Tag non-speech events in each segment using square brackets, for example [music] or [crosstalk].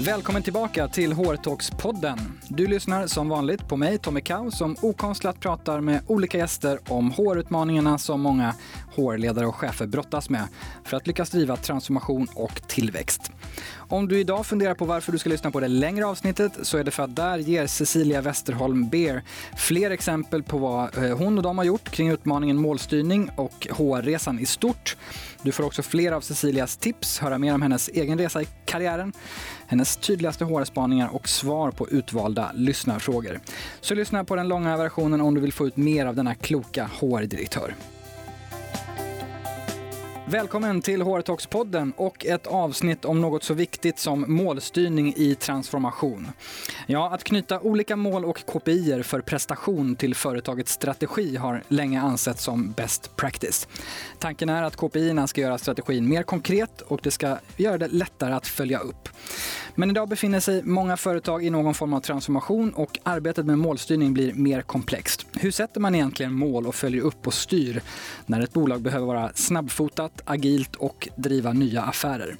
Välkommen tillbaka till Hårtalkspodden. Du lyssnar som vanligt på mig, Tommy Kau, som okonstlat pratar med olika gäster om hårutmaningarna som många hårledare och chefer brottas med för att lyckas driva transformation och tillväxt. Om du idag funderar på varför du ska lyssna på det längre avsnittet så är det för att där ger Cecilia Westerholm Beer fler exempel på vad eh, hon och de har gjort kring utmaningen målstyrning och HR-resan i stort. Du får också fler av Cecilias tips, höra mer om hennes egen resa i karriären, hennes tydligaste HR-spaningar och svar på utvalda lyssnarfrågor. Så lyssna på den långa versionen om du vill få ut mer av denna kloka HR-direktör. Välkommen till HR Talks-podden och ett avsnitt om något så viktigt som målstyrning i transformation. Ja, att knyta olika mål och KPI för prestation till företagets strategi har länge ansetts som best practice. Tanken är att KPI ska göra strategin mer konkret och det ska göra det lättare att följa upp. Men idag befinner sig många företag i någon form av transformation och arbetet med målstyrning blir mer komplext. Hur sätter man egentligen mål och följer upp och styr när ett bolag behöver vara snabbfotat, agilt och driva nya affärer?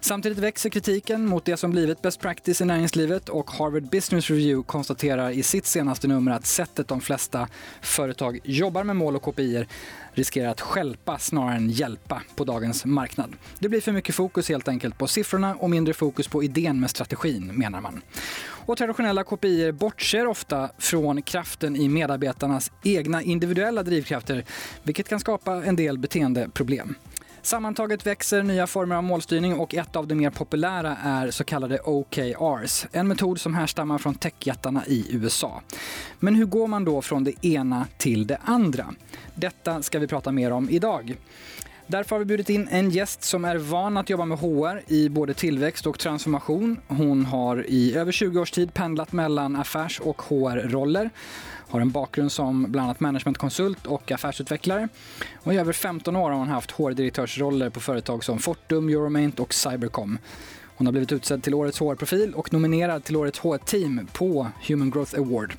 Samtidigt växer kritiken mot det som blivit best practice i näringslivet och Harvard Business Review konstaterar i sitt senaste nummer att sättet de flesta företag jobbar med mål och KPI riskerar att skälpa snarare än hjälpa på dagens marknad. Det blir för mycket fokus helt enkelt på siffrorna och mindre fokus på idén med strategin, menar man. Och traditionella KPI bortser ofta från kraften i medarbetarnas egna individuella drivkrafter, vilket kan skapa en del beteendeproblem. Sammantaget växer nya former av målstyrning och ett av de mer populära är så kallade OKRs. En metod som härstammar från techjättarna i USA. Men hur går man då från det ena till det andra? Detta ska vi prata mer om idag. Därför har vi bjudit in en gäst som är van att jobba med HR i både tillväxt och transformation. Hon har i över 20 års tid pendlat mellan affärs och HR-roller har en bakgrund som bland annat managementkonsult och affärsutvecklare. Och I över 15 år har hon haft HR-direktörsroller på företag som Fortum, Euromaint och Cybercom. Hon har blivit utsedd till årets HR-profil och nominerad till årets HR-team på Human Growth Award.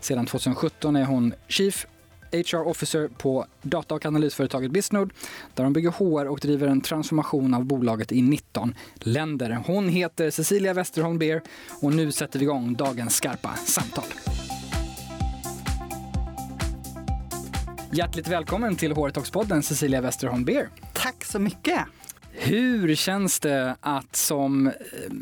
Sedan 2017 är hon Chief HR Officer på data och analysföretaget Bisnode där hon bygger HR och driver en transformation av bolaget i 19 länder. Hon heter Cecilia Westerholm Beer och nu sätter vi igång dagens skarpa samtal. Hjärtligt välkommen till HR-talks-podden Cecilia Westerholm Beer. Tack så mycket. Hur känns det att som eh,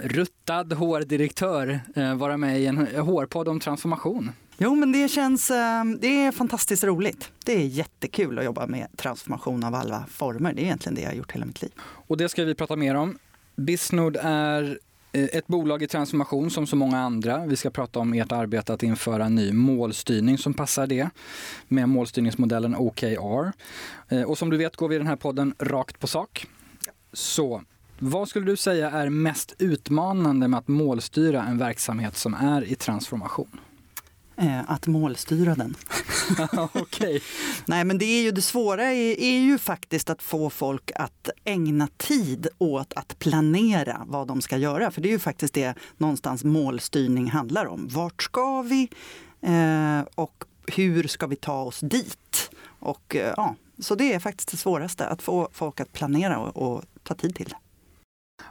ruttad HR-direktör eh, vara med i en HR-podd om transformation? Jo, men det känns eh, det är fantastiskt roligt. Det är jättekul att jobba med transformation av alla former. Det är egentligen det jag har gjort hela mitt liv. Och det ska vi prata mer om. Bisnode är Eh, ett bolag i transformation som så många andra. Vi ska prata om ert arbete att införa en ny målstyrning som passar det med målstyrningsmodellen OKR. Eh, och som du vet går vi i den här podden rakt på sak. Så vad skulle du säga är mest utmanande med att målstyra en verksamhet som är i transformation? Eh, att målstyra den. [laughs] okay. Nej men det är ju det svåra är, är, ju faktiskt att få folk att ägna tid åt att planera vad de ska göra. För det är ju faktiskt det någonstans målstyrning handlar om. Vart ska vi? Eh, och hur ska vi ta oss dit? Och, eh, ja, så det är faktiskt det svåraste, att få folk att planera och, och ta tid till det.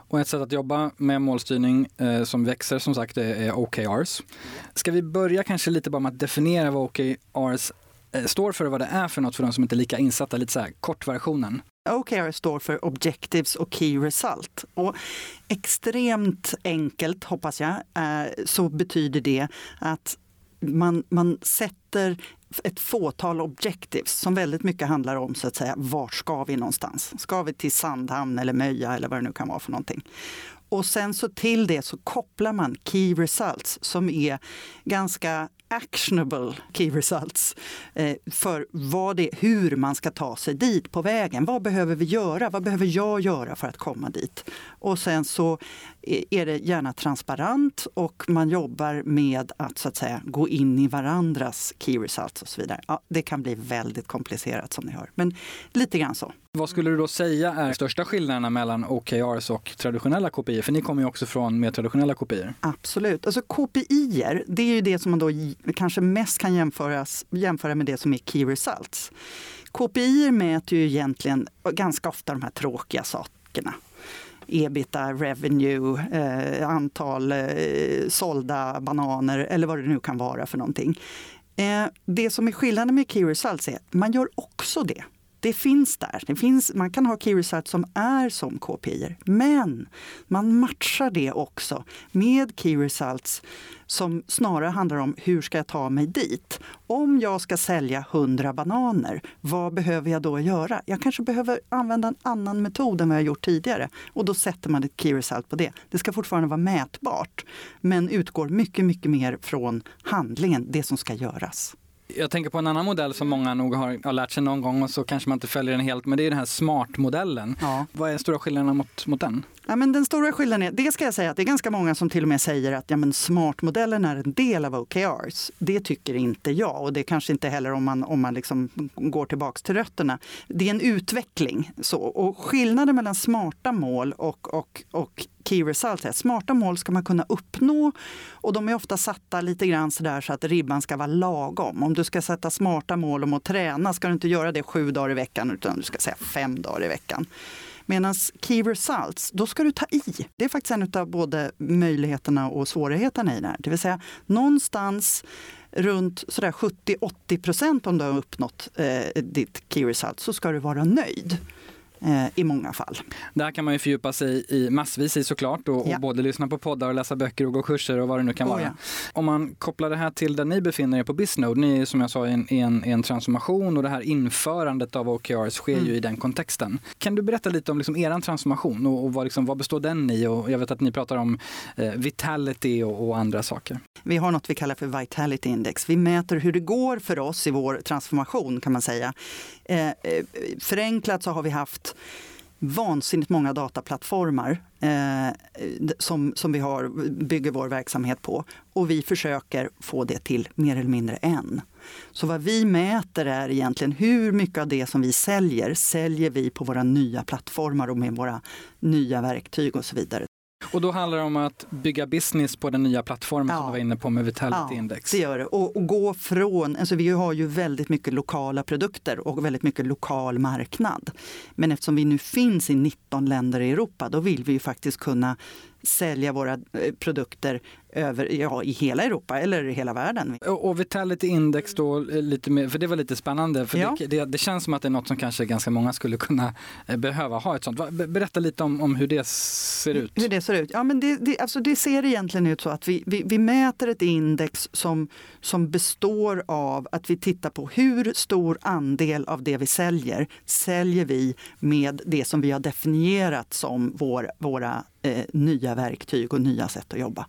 Och ett sätt att jobba med målstyrning eh, som växer som sagt är OKRs. Ska vi börja kanske lite bara med att definiera vad OKRs eh, står för och vad det är för något för de som inte är lika insatta, lite så här kortversionen. OKR står för Objectives och Key Result. Och extremt enkelt, hoppas jag, eh, så betyder det att man, man sätter ett fåtal objectives som väldigt mycket handlar om så att säga, vart ska vi någonstans? Ska vi till Sandhamn eller Möja eller vad det nu kan vara för någonting? Och sen så till det så kopplar man key results som är ganska actionable key results eh, för vad det, hur man ska ta sig dit på vägen. Vad behöver vi göra? Vad behöver jag göra för att komma dit? Och sen så eh, är det gärna transparent och man jobbar med att så att säga gå in i varandras key results och så vidare. Ja, det kan bli väldigt komplicerat som ni hör, men lite grann så. Vad skulle du då säga är största skillnaderna mellan OKRs och traditionella KPI? För ni kommer ju också från mer traditionella KPI. Absolut. Alltså KPI, det är ju det som man då kanske mest kan jämföras, jämföra med det som är Key Results. KPI mäter ju egentligen ganska ofta de här tråkiga sakerna. ebita, revenue, eh, antal eh, sålda bananer eller vad det nu kan vara för någonting. Eh, det som är skillnaden med Key Results är att man gör också det det finns där. Det finns, man kan ha key results som är som KPI, men man matchar det också med key results som snarare handlar om hur ska jag ta mig dit? Om jag ska sälja 100 bananer, vad behöver jag då göra? Jag kanske behöver använda en annan metod än vad jag gjort tidigare och då sätter man ett key result på det. Det ska fortfarande vara mätbart, men utgår mycket, mycket mer från handlingen, det som ska göras. Jag tänker på en annan modell som många nog har, har lärt sig någon gång och så kanske man inte följer den helt, men det är den här smart-modellen. Ja. Vad är stora skillnaden mot, mot den? Ja, men den stora skillnaden är, det ska jag säga att det är ganska många som till och med säger att ja, men smart-modellen är en del av OKRs. Det tycker inte jag och det kanske inte heller om man, om man liksom går tillbaks till rötterna. Det är en utveckling. Så. Och skillnaden mellan smarta mål och, och, och key results är smarta mål ska man kunna uppnå och de är ofta satta lite grann så där så att ribban ska vara lagom. Om du ska sätta smarta mål om att träna ska du inte göra det sju dagar i veckan utan du ska säga fem dagar i veckan. Medan key results, då ska du ta i. Det är faktiskt en av både möjligheterna och svårigheterna i det här. Det vill säga någonstans runt 70-80 procent om du har uppnått eh, ditt key result så ska du vara nöjd. Eh, i många fall. Där kan man ju fördjupa sig i massvis i såklart och, ja. och både lyssna på poddar och läsa böcker och gå kurser och vad det nu kan oh, vara. Ja. Om man kopplar det här till där ni befinner er på Bisnode, ni är som jag sa i en, en, en transformation och det här införandet av OKRs sker mm. ju i den kontexten. Kan du berätta lite om liksom er transformation och, och vad, liksom, vad består den i? Och jag vet att ni pratar om eh, vitality och, och andra saker. Vi har något vi kallar för Vitality Index. Vi mäter hur det går för oss i vår transformation kan man säga. Eh, eh förenklat så har vi haft vansinnigt många dataplattformar eh, som, som vi har, bygger vår verksamhet på. Och vi försöker få det till mer eller mindre en. Så vad vi mäter är egentligen hur mycket av det som vi säljer, säljer vi på våra nya plattformar och med våra nya verktyg och så vidare. Och då handlar det om att bygga business på den nya plattformen ja. som du var inne på med Vitality ja, Index. det gör det. Och, och, gå från, alltså vi har ju väldigt mycket lokala produkter och väldigt mycket lokal marknad. Men eftersom vi nu finns i 19 länder i Europa, då vill vi ju faktiskt kunna sälja våra eh, produkter över, ja, i hela Europa eller hela världen. Och Vitality Index då, eh, lite mer, för det var lite spännande. För ja. det, det, det, känns som att det är något som kanske ganska många skulle kunna eh, behöva ha ett sånt. Berätta lite om, om hur det ser ut. Hur det ser ut? Ja, men det, det, alltså det ser egentligen ut så att vi, vi, vi mäter ett index som, som består av att vi tittar på hur stor andel av det vi säljer säljer vi med det som vi har definierat som vår, våra eh, nya verktyg och nya sätt att jobba.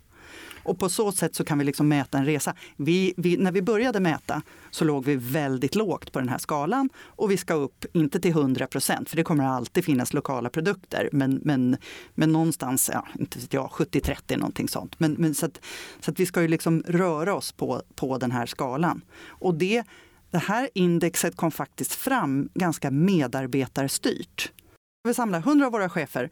Och på så sätt så kan vi liksom mäta en resa. Vi, vi, när vi började mäta så låg vi väldigt lågt på den här skalan och vi ska upp, inte till 100 procent, för det kommer alltid finnas lokala produkter, men, men, men någonstans, ja, inte vet jag, 70-30 någonting sånt. Men, men så, att, så att vi ska ju liksom röra oss på, på den här skalan. Och det, det här indexet kom faktiskt fram ganska medarbetarstyrt. Vi samlar 100 av våra chefer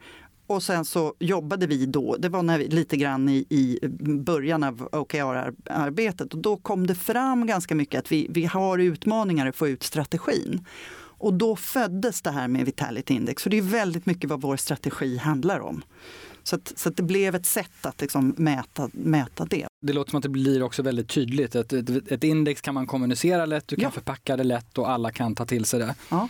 och sen så jobbade vi då, det var när vi, lite grann i, i början av OKR-arbetet och då kom det fram ganska mycket att vi, vi har utmaningar att få ut strategin. Och då föddes det här med Vitality Index, för det är väldigt mycket vad vår strategi handlar om. Så, att, så att det blev ett sätt att liksom mäta, mäta det. Det låter som att det blir också väldigt tydligt. Ett, ett, ett index kan man kommunicera lätt, du kan ja. förpacka det lätt och alla kan ta till sig det. Ja.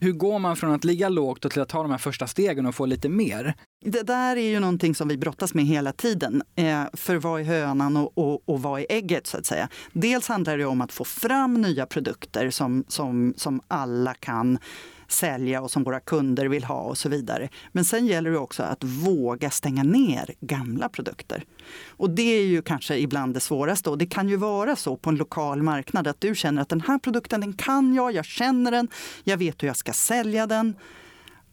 Hur går man från att ligga lågt till att ta de här första stegen och få lite mer? Det där är ju någonting som vi brottas med hela tiden. Eh, för vad är hönan och, och, och vad är ägget så att säga? Dels handlar det om att få fram nya produkter som, som, som alla kan sälja och som våra kunder vill ha och så vidare. Men sen gäller det också att våga stänga ner gamla produkter. Och det är ju kanske ibland det svåraste och det kan ju vara så på en lokal marknad att du känner att den här produkten den kan jag, jag känner den, jag vet hur jag ska sälja den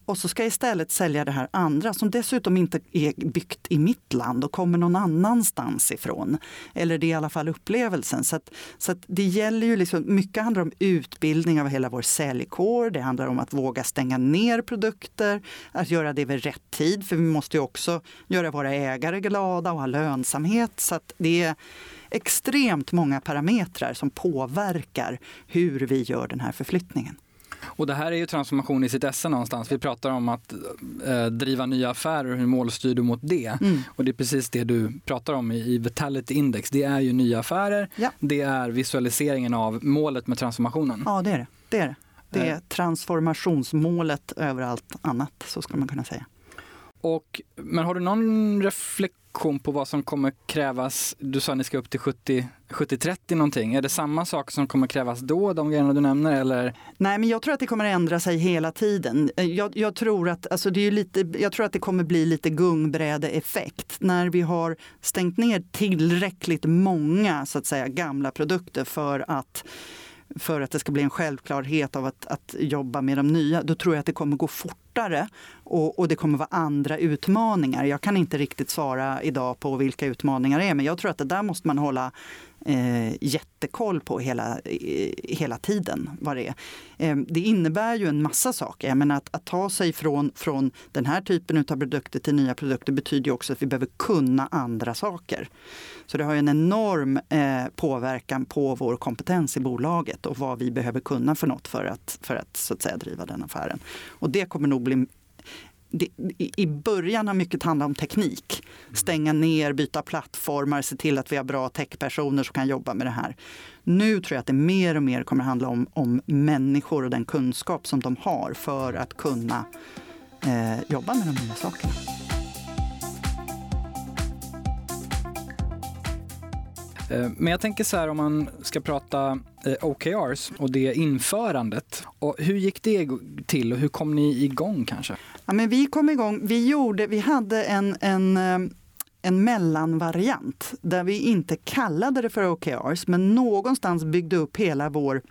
och så ska jag istället sälja det här andra som dessutom inte är byggt i mitt land och kommer någon annanstans ifrån. Eller det är i alla fall upplevelsen. Så, att, så att det gäller ju liksom, mycket handlar om utbildning av hela vår säljkår. Det handlar om att våga stänga ner produkter, att göra det vid rätt tid. För vi måste ju också göra våra ägare glada och ha lönsamhet. Så att det är extremt många parametrar som påverkar hur vi gör den här förflyttningen. Och det här är ju transformation i sitt esse någonstans. Vi pratar om att eh, driva nya affärer, hur målstyr du mot det? Mm. Och det är precis det du pratar om i, i Vitality Index. Det är ju nya affärer, ja. det är visualiseringen av målet med transformationen. Ja, det är det. Det är, det. Det är transformationsmålet över allt annat, så skulle man kunna säga. Och, men har du någon reflektion på vad som kommer krävas? Du sa att ni ska upp till 70-30 någonting. Är det samma sak som kommer krävas då, de grejerna du nämner? Eller? Nej, men jag tror att det kommer ändra sig hela tiden. Eh, jag, jag tror, att, alltså det är lite, jag tror att det kommer bli lite gungbrädeeffekt. När vi har stängt ner tillräckligt många så att säga, gamla produkter för att för att det ska bli en självklarhet av att, att jobba med de nya, då tror jag att det kommer gå fortare och, och, det kommer vara andra utmaningar. Jag kan inte riktigt svara idag på vilka utmaningar det är, men jag tror att det där måste man hålla eh, jättekoll på hela, eh, hela tiden. Vad det, är. Eh, det innebär ju en massa saker. Men att, att ta sig från, från den här typen av produkter till nya produkter betyder också att vi behöver kunna andra saker. Så det har en enorm eh, påverkan på vår kompetens i bolaget och vad vi behöver kunna för något för att, för att, så att säga, driva den affären. Och det kommer nog bli det, i början har mycket handlat om teknik. Stänga ner, byta plattformar, se till att vi har bra techpersoner som kan jobba med det här. Nu tror jag att det mer och mer kommer att handla om, om människor och den kunskap som de har för att kunna eh, jobba med de nya sakerna. Eh, men jag tänker så här om man ska prata eh, OKRs och det införandet. Och hur gick det till och hur kom ni igång kanske? Ja, men vi kom igång, vi, gjorde, vi hade en, en eh, en mellanvariant där vi inte kallade det för OKRs men någonstans byggde upp hela vår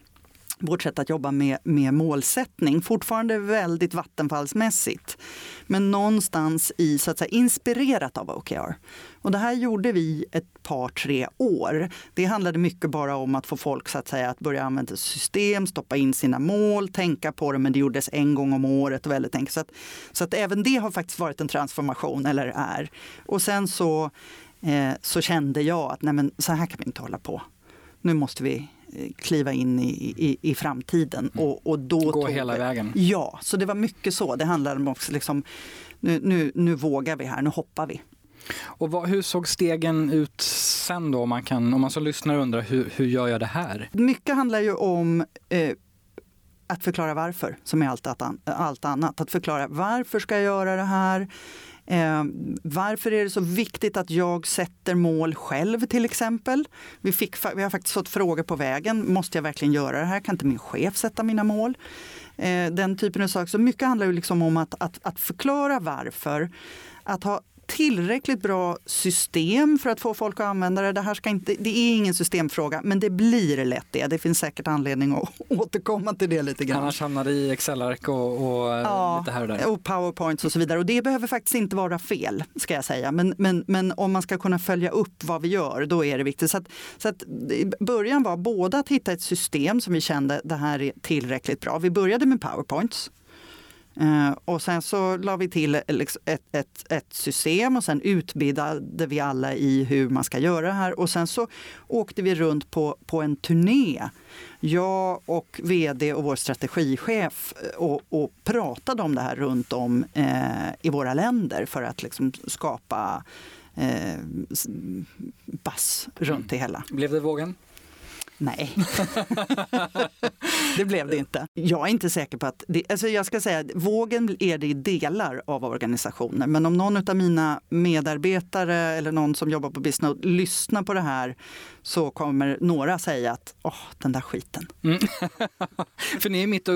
vårt sätt att jobba med, med målsättning. Fortfarande väldigt vattenfallsmässigt. Men någonstans i, så att säga, inspirerat av OKR. Och det här gjorde vi ett par, tre år. Det handlade mycket bara om att få folk så att, säga, att börja använda system, stoppa in sina mål, tänka på det, men det gjordes en gång om året. väldigt enkelt. Så, att, så att även det har faktiskt varit en transformation, eller är. Och sen så, eh, så kände jag att nej men, så här kan vi inte hålla på. Nu måste vi kliva in i, i, i framtiden. Mm. Och, och då Gå hela vi, vägen. Ja, så det var mycket så. Det handlade om också liksom, nu, nu, nu vågar vi här, nu hoppar vi. Och vad, hur såg stegen ut sen då? Om man, kan, om man som lyssnare undrar hur, hur gör jag det här? Mycket handlar ju om eh, att förklara varför, som är allt, allt annat. Att förklara varför ska jag göra det här? Eh, varför är det så viktigt att jag sätter mål själv till exempel? Vi, fick, vi har faktiskt fått frågor på vägen. Måste jag verkligen göra det här? Kan inte min chef sätta mina mål? Eh, den typen av saker. Så mycket handlar ju liksom om att, att, att förklara varför. Att ha tillräckligt bra system för att få folk att använda det. Det, här ska inte, det är ingen systemfråga, men det blir lätt det. Det finns säkert anledning att [laughs] återkomma till det lite grann. Annars hamnar det i Excel-ark och, och ja, lite här och där. och powerpoints och så vidare. Och det behöver faktiskt inte vara fel, ska jag säga. Men, men, men om man ska kunna följa upp vad vi gör, då är det viktigt. Så att, så att början var både att hitta ett system som vi kände, det här är tillräckligt bra. Vi började med powerpoints och sen så la vi till ett, ett, ett, system och sen utbildade vi alla i hur man ska göra det här. Och sen så åkte vi runt på, på en turné. Jag och vd och vår strategichef eh, och, och pratade om det här runt om uh, i våra länder för att liksom skapa uh, bass runt det hela. Blev det vågen? Nej, [laughs] [laughs] det blev det inte. Jag är inte säker på att... Det, alltså jag ska säga, vågen är det i delar av organisationer. Men om någon av mina medarbetare eller någon som jobbar på Business lyssnar på det här så kommer några säga att åh, den där skiten. Mm. [laughs] För ni är mitt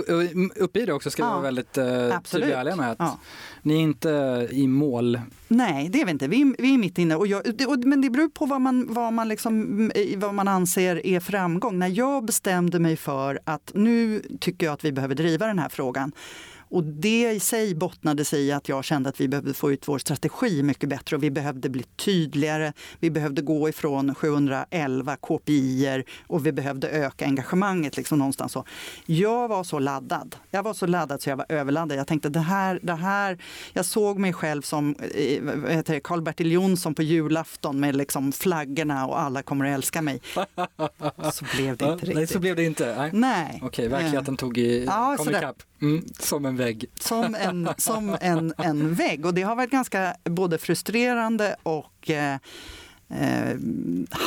uppe i det också, ska ja, vara väldigt uh, tydliga med. Att ja. Ni är inte i mål. Nej, det är vi inte. Vi, vi är mitt inne. Och jag, och, men det beror på vad man, vad, man liksom, eh, vad man anser är framgång. När jag bestämde mig för att nu tycker jag att vi behöver driva den här frågan och det i sig bottnade sig i att jag kände att vi behövde få ut vår strategi mycket bättre och vi behövde bli tydligare. Vi behövde gå ifrån 711 KPI och vi behövde öka engagemanget liksom någonstans. Så. Jag var så laddad. Jag var så laddad så jag var överladdad. Jag tänkte det här, det här. Jag såg mig själv som eh, Karl-Bertil Jonsson på julafton med liksom flaggorna och alla kommer att älska mig. [laughs] Så blev det inte riktigt. Nej, så blev det inte. Nej. Nej. Okej, verkligheten tog i, Ja, kom ikapp. Mm, som en vägg. som en, som en, en vägg. Och det har varit ganska både frustrerande och eh, eh,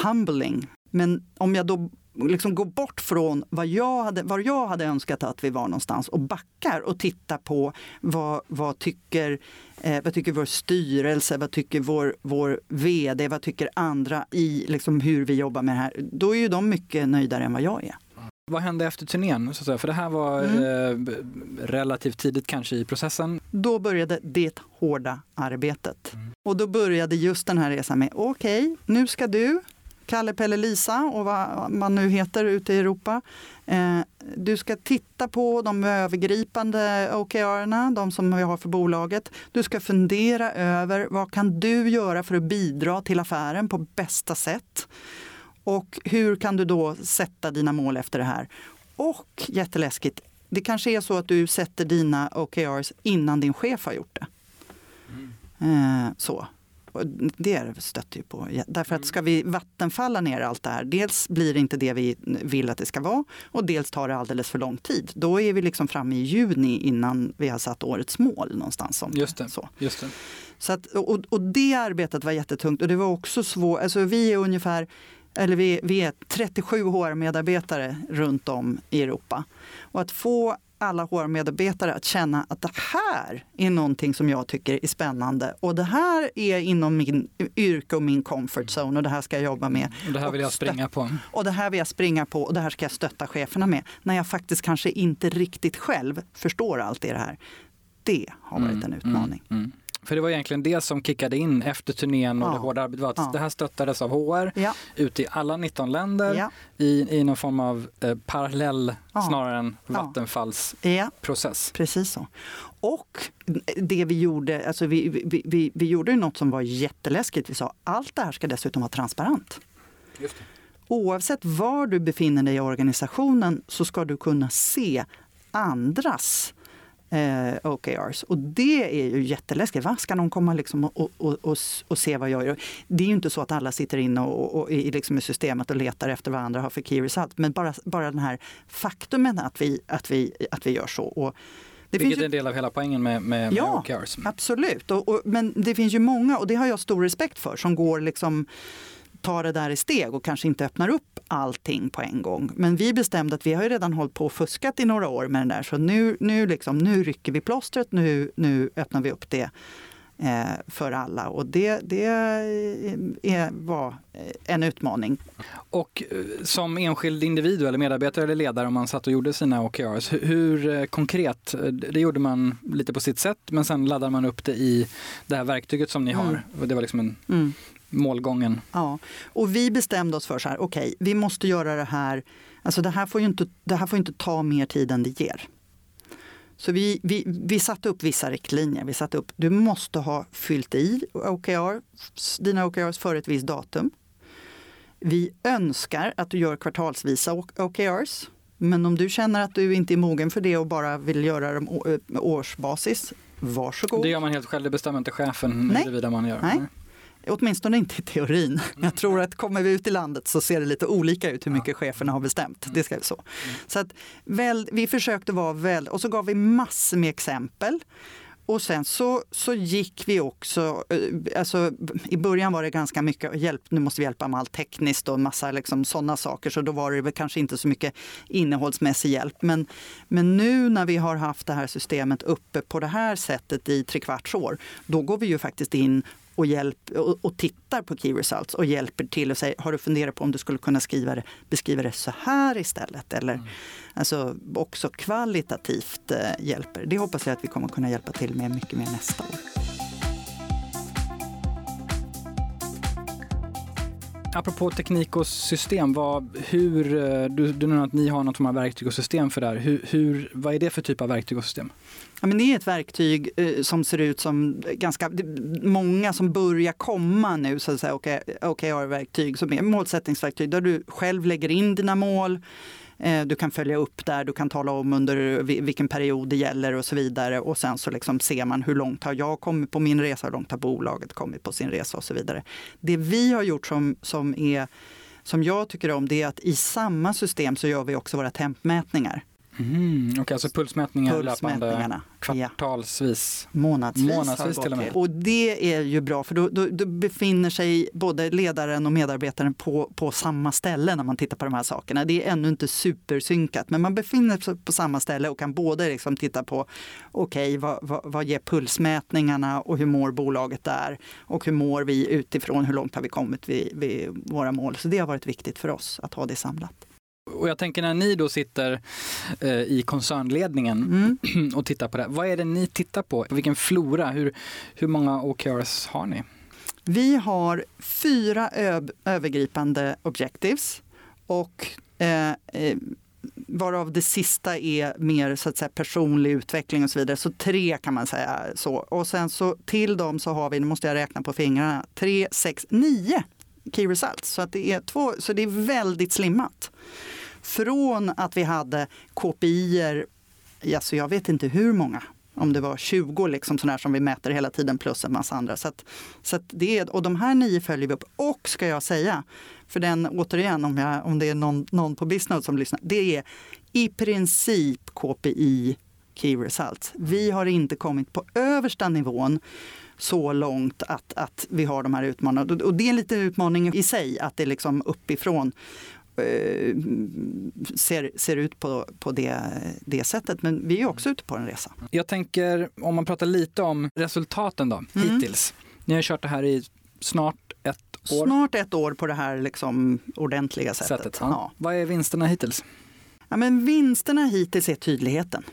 humbling. Men om jag då liksom går bort från vad jag, hade, var jag hade önskat att vi var någonstans och backar och tittar på vad, vad, tycker, eh, vad tycker vår styrelse, vad tycker vår, vår vd, vad tycker andra i liksom hur vi jobbar med det här. Då är ju de mycket nöjdare än vad jag är. Vad hände efter turnén? Så? För det här var Mm. eh, relativt tidigt kanske i processen. Då började det hårda arbetet. Mm. Och då började just den här resan med, okej, nu ska du, Kalle, Pelle, Lisa och vad man nu heter ute i Europa. Eh, du ska titta på de övergripande OKR-erna, de som vi har för bolaget. Du ska fundera över vad kan du göra för att bidra till affären på bästa sätt? Och hur kan du då sätta dina mål efter det här? Och jätteläskigt, det kanske är så att du sätter dina OKRs innan din chef har gjort det. Eh, så. Och Det stöter ju på. Därför att ska vi vattenfalla ner allt det här, dels blir det inte det vi vill att det ska vara och dels tar det alldeles för lång tid. Då är vi liksom framme i juni innan vi har satt årets mål någonstans. Som, Just det. Så. Just det. Så att, och, och det arbetet var jättetungt och det var också svårt. Alltså vi är ungefär eller vi, vi är 37 HR-medarbetare runt om i Europa. Och att få alla HR-medarbetare att känna att det här är någonting som jag tycker är spännande och det här är inom min yrke och min comfort zone och det här ska jag jobba med. Och det här vill jag springa på. Och det här vill jag springa på och det här ska jag stötta cheferna med. När jag faktiskt kanske inte riktigt själv förstår allt i det här. Det har varit en utmaning. Mm, mm. För det var egentligen det som kickade in efter turnén och Ja. det hårda arbetet var att Ja. det här stöttades av HR Ja, ute i alla 19 länder ja, i, i någon form av eh, parallell Ja. snarare än. Vattenfalls process. Precis så. Och det vi gjorde, alltså vi, vi, vi, vi gjorde något som var jätteläskigt. Vi sa allt det här ska dessutom vara transparent. Oavsett var du befinner dig i organisationen så ska du kunna se andras eh, OKRs. Och det är ju jätteläskigt. Va? Ska någon komma liksom och, och, och, och se vad jag gör? Det är ju inte så att alla sitter inne och, och, i, liksom i systemet och letar efter vad andra har för key result. Men bara, bara den här faktumen att vi, att vi, att vi gör så. Och det Vilket ju- är en del av hela poängen med, med, Ja. med OKRs. Absolut, och, och, men det finns ju många, och det har jag stor respekt för, som går liksom tar det där i steg och kanske inte öppnar upp allting på en gång. Men vi bestämde att vi har ju redan hållit på och fuskat i några år med den där, så nu, nu, liksom, nu rycker vi plåstret, nu, nu öppnar vi upp det eh, för alla. Och det, det är, var en utmaning. Och eh, som enskild individ eller medarbetare eller ledare om man satt och gjorde sina OKRs, hur, eh, konkret, eh, det gjorde man lite på sitt sätt men sen laddade man upp det i det här verktyget som ni Mm. har. Det var liksom en Mm. Målgången. Ja, och vi bestämde oss för så här, okej, vi måste göra det här, alltså det här får ju inte, det här får inte ta mer tid än det ger. Så vi, vi, vi satte upp vissa riktlinjer. Vi satte upp, du måste ha fyllt i OKR, dina OKRs före ett visst datum. Vi önskar att du gör kvartalsvisa OKRs. Men om du känner att du inte är mogen för det och bara vill göra dem årsbasis, varsågod. Det gör man helt själv, det bestämmer inte chefen Nej. huruvida man gör. Nej. Åtminstone inte i teorin. Jag tror att kommer vi ut i landet så ser det lite olika ut hur mycket cheferna har bestämt. Det ska så. Så att väl, vi försökte vara väl och så gav vi massor med exempel. Och sen så, så gick vi också, eh, alltså i början var det ganska mycket hjälp, nu måste vi hjälpa med allt tekniskt och massa liksom sådana saker så då var det väl kanske inte så mycket innehållsmässig hjälp. Men, men nu när vi har haft det här systemet uppe på det här sättet i trekvarts år, då går vi ju faktiskt in och, hjälp, och, och tittar på key results och hjälper till och säger har du funderat på om du skulle kunna skriva det, beskriva det så här istället? Eller alltså också kvalitativt eh, hjälper. Det hoppas jag att vi kommer kunna hjälpa till med mycket mer nästa år. Apropå teknik och system, vad, hur, eh, du, du nämnde att ni har något form av verktyg och system för det här. Hur, hur, vad är det för typ av verktyg och system? Ja, men det är ett verktyg eh, som ser ut som ganska många som börjar komma nu, så att säga, OKR-verktyg som är målsättningsverktyg där du själv lägger in dina mål. Eh, du kan följa upp där, du kan tala om under vilken period det gäller och så vidare. Och sen så liksom ser man hur långt har jag kommit på min resa, hur långt har bolaget kommit på sin resa och så vidare. Det vi har gjort som, som, är, som jag tycker om det är att i samma system så gör vi också våra tempmätningar. Mm, och alltså pulsmätningar löpande kvartalsvis? Ja. Månadsvis, Månadsvis till och med. Och det är ju bra för då, då, då, befinner sig både ledaren och medarbetaren på, på samma ställe när man tittar på de här sakerna. Det är ännu inte supersynkat men man befinner sig på samma ställe och kan både liksom titta på okej, okay, vad, vad, vad ger pulsmätningarna och hur mår bolaget där? Och hur mår vi utifrån, hur långt har vi kommit vid, vid våra mål? Så det har varit viktigt för oss att ha det samlat. Och jag tänker när ni då sitter eh, i koncernledningen mm. [clears throat] och tittar på det, vad är det ni tittar på? Vilken flora? Hur, hur många OKRs har ni? Vi har fyra övergripande objectives och eh, eh, varav det sista är mer så att säga, personlig utveckling och så vidare. Så tre kan man säga så. Och sen så till dem så har vi, nu måste jag räkna på fingrarna, tre, sex, nio key results. Så, att det, är två, så det är väldigt slimmat. Från att vi hade KPI, alltså jag vet inte hur många, om det var 20 liksom sådär som vi mäter hela tiden plus en massa andra. Så att, så att det, och de här nio följer vi upp. Och ska jag säga, för den återigen om, jag, om det är någon, någon på Bisnode som lyssnar, det är i princip KPI Key Results. Vi har inte kommit på översta nivån så långt att, att vi har de här utmaningarna. Och det är en liten utmaning i sig att det liksom uppifrån ser, ser ut på, på det, det sättet. Men vi är också ute på en resa. Jag tänker, om man pratar lite om resultaten då, mm. hittills. Ni har kört det här i snart ett år. Snart ett år på det här liksom ordentliga sättet. sättet ja. Ja. Vad är vinsterna hittills? Ja, men vinsterna hittills är tydligheten.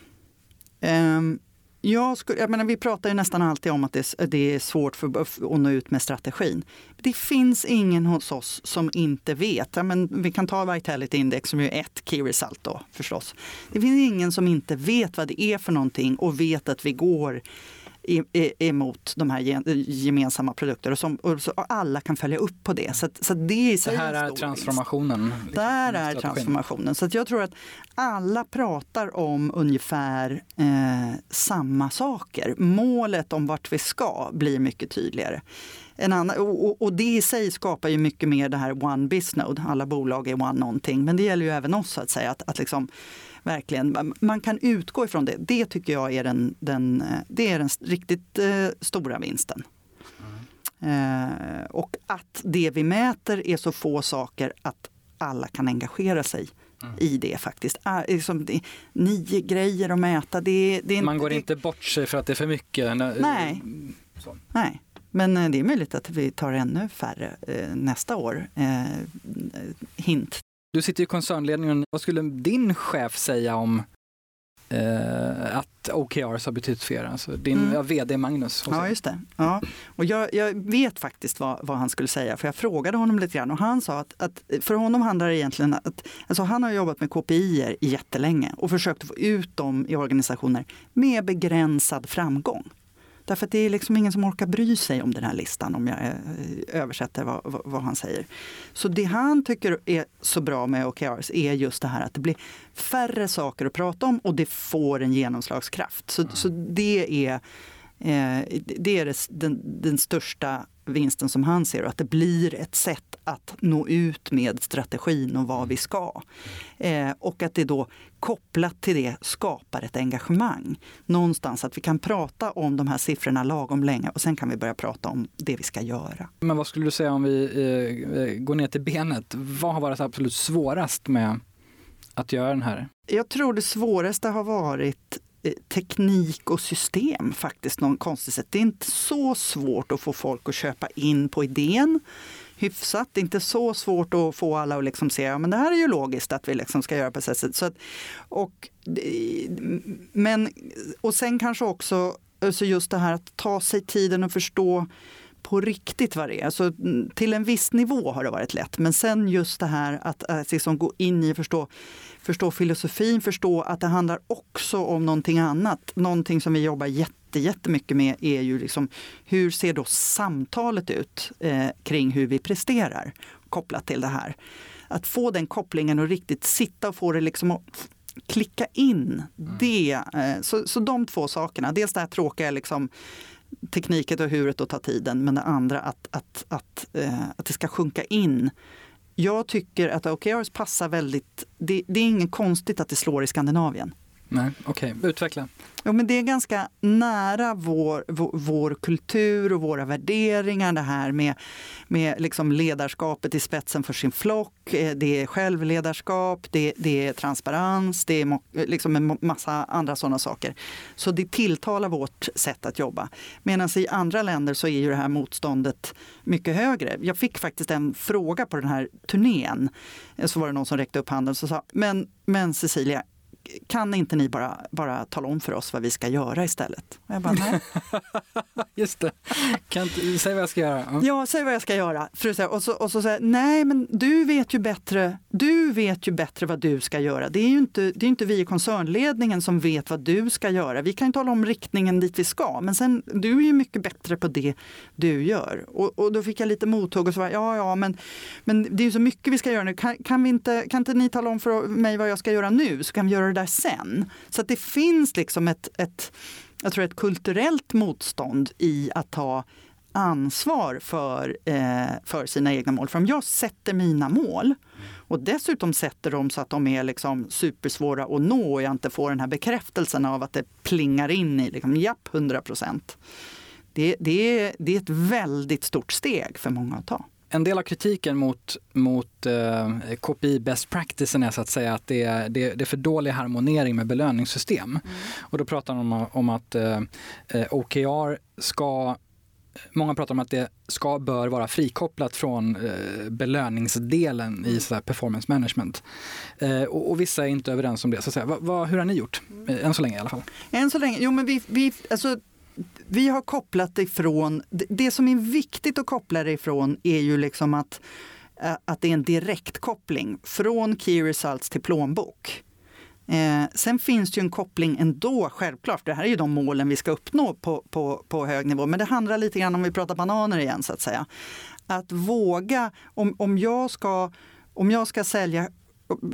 Um, jag, skulle, jag menar, vi pratar ju nästan alltid om att det, det är svårt för, att nå ut med strategin. Det finns ingen hos oss som inte vet. Ja, men vi kan ta Vitality Index som är ett key result då förstås. Det finns ingen som inte vet vad det är för någonting och vet att vi går emot de här gemensamma produkterna och, som, och så alla kan följa upp på det. Så, så det, det här är transformationen. Liksom, Där är transformationen. Så jag tror att alla pratar om ungefär eh, samma saker. Målet om vart vi ska blir mycket tydligare. En annan, och, och, det i sig skapar ju mycket mer det här one business Alla bolag är one någonting. Men det gäller ju även oss att säga. Att, att liksom, verkligen, man kan utgå ifrån det. Det tycker jag är den, den, det är den riktigt eh, stora vinsten. Mm. Eh, och att det vi mäter är så få saker att alla kan engagera sig mm. i det faktiskt. Ah, liksom, det, nio grejer att mäta. Det, det, man går det, inte bort sig för att det är för mycket? Nej. Så. Nej. Men eh, det är möjligt att vi tar ännu färre eh, nästa år. Eh, hint du sitter i koncernledningen. Vad skulle din chef säga om eh, att OKRs har betytt för er? Alltså din mm. ja, vd Magnus. Ja, just det. Ja. Och jag, jag vet faktiskt vad, vad, han skulle säga, för jag frågade honom lite grann och han sa att, att för honom handlar det egentligen att alltså han har jobbat med KPI jättelänge och försökt få ut dem i organisationer med begränsad framgång. Därför att det är liksom ingen som orkar bry sig om den här listan om jag eh, översätter vad, vad, vad han säger. Så det han tycker är så bra med OKRs är just det här att det blir färre saker att prata om och det får en genomslagskraft. Så, mm. så det är Eh, det är den, den, största vinsten som han ser, att det blir ett sätt att nå ut med strategin och vad vi ska. Eh, och att det då kopplat till det skapar ett engagemang. Någonstans att vi kan prata om de här siffrorna lagom länge och sen kan vi börja prata om det vi ska göra. Men vad skulle du säga om vi eh, går ner till benet? Vad har varit absolut svårast med att göra den här? Jag tror det svåraste har varit Eh, teknik och system faktiskt, någon konstigt sätt. Det är inte så svårt att få folk att köpa in på idén hyfsat. Det är inte så svårt att få alla att liksom se att men det här är ju logiskt att vi liksom ska göra på det sättet. Så att, och, men, och sen kanske också alltså just det här att ta sig tiden och förstå på riktigt vad det är. Alltså, till en viss nivå har det varit lätt, men sen just det här att, att liksom gå in i och förstå, förstå filosofin, förstå att det handlar också om någonting annat. Någonting som vi jobbar jätte, jättemycket med är ju liksom, hur ser då samtalet ut eh, kring hur vi presterar kopplat till det här. Att få den kopplingen och riktigt sitta och få det liksom att klicka in. Mm. Det, eh, så, så de två sakerna, dels det här tråkiga liksom, tekniken och huret och ta tiden, men det andra att, att, att, eh, att det ska sjunka in. Jag tycker att OKRs passar väldigt, det, det är inget konstigt att det slår i Skandinavien. Nej, Okej, okay. utveckla. Ja, men det är ganska nära vår, vår, vår, kultur och våra värderingar det här med, med liksom ledarskapet i spetsen för sin flock. Eh, det är självledarskap, det, det är transparens, det är liksom en massa andra sådana saker. Så det tilltalar vårt sätt att jobba. Medan i andra länder så är ju det här motståndet mycket högre. Jag fick faktiskt en fråga på den här turnén. Så var det någon som räckte upp handen och sa, men, men Cecilia, kan inte ni bara, bara tala om för oss vad vi ska göra istället? Och jag bara, nej. [laughs] Just det. Kan inte, säg vad jag ska göra. Ja, ja säg vad jag ska göra. Och så, och så säger nej men du vet ju bättre. Du vet ju bättre vad du ska göra. Det är ju inte, det är inte vi i koncernledningen som vet vad du ska göra. Vi kan tala om riktningen dit vi ska, men sen du är ju mycket bättre på det du gör. Och, och då fick jag lite mothugg och så var ja, ja, men, men det är ju så mycket vi ska göra nu. Kan, kan, vi inte, kan inte ni tala om för mig vad jag ska göra nu, så kan vi göra det där sen. Så att det finns liksom ett, ett, jag tror ett kulturellt motstånd i att ta ansvar för, eh, för sina egna mål. För om jag sätter mina mål och dessutom sätter dem så att de är liksom supersvåra att nå och jag inte får den här bekräftelsen av att det plingar in i liksom, japp, 100 procent. Det, det, det är ett väldigt stort steg för många att ta en del av kritiken mot, mot eh, KPI best practice är så att säga att det är, det, det är för dålig harmonering med belöningssystem. Mm. Och då pratar man om, om att eh, eh OKR ska Många pratar om att det ska, bör vara frikopplat från eh, belöningsdelen i så performance management. Eh, och, och, vissa är inte överens om det. Så att säga. Va, va, hur har ni gjort? Eh, än så länge i alla fall. Än så länge? Jo, men vi, vi, alltså, vi har kopplat det ifrån, det som är viktigt att koppla det ifrån är ju liksom att, eh, att det är en direktkoppling från Key Results till plånbok. Eh, sen finns det ju en koppling ändå, självklart. Det här är ju de målen vi ska uppnå på, på, på hög nivå. Men det handlar lite grann om vi pratar bananer igen så att säga. Att våga, om, om, jag, ska, om jag ska sälja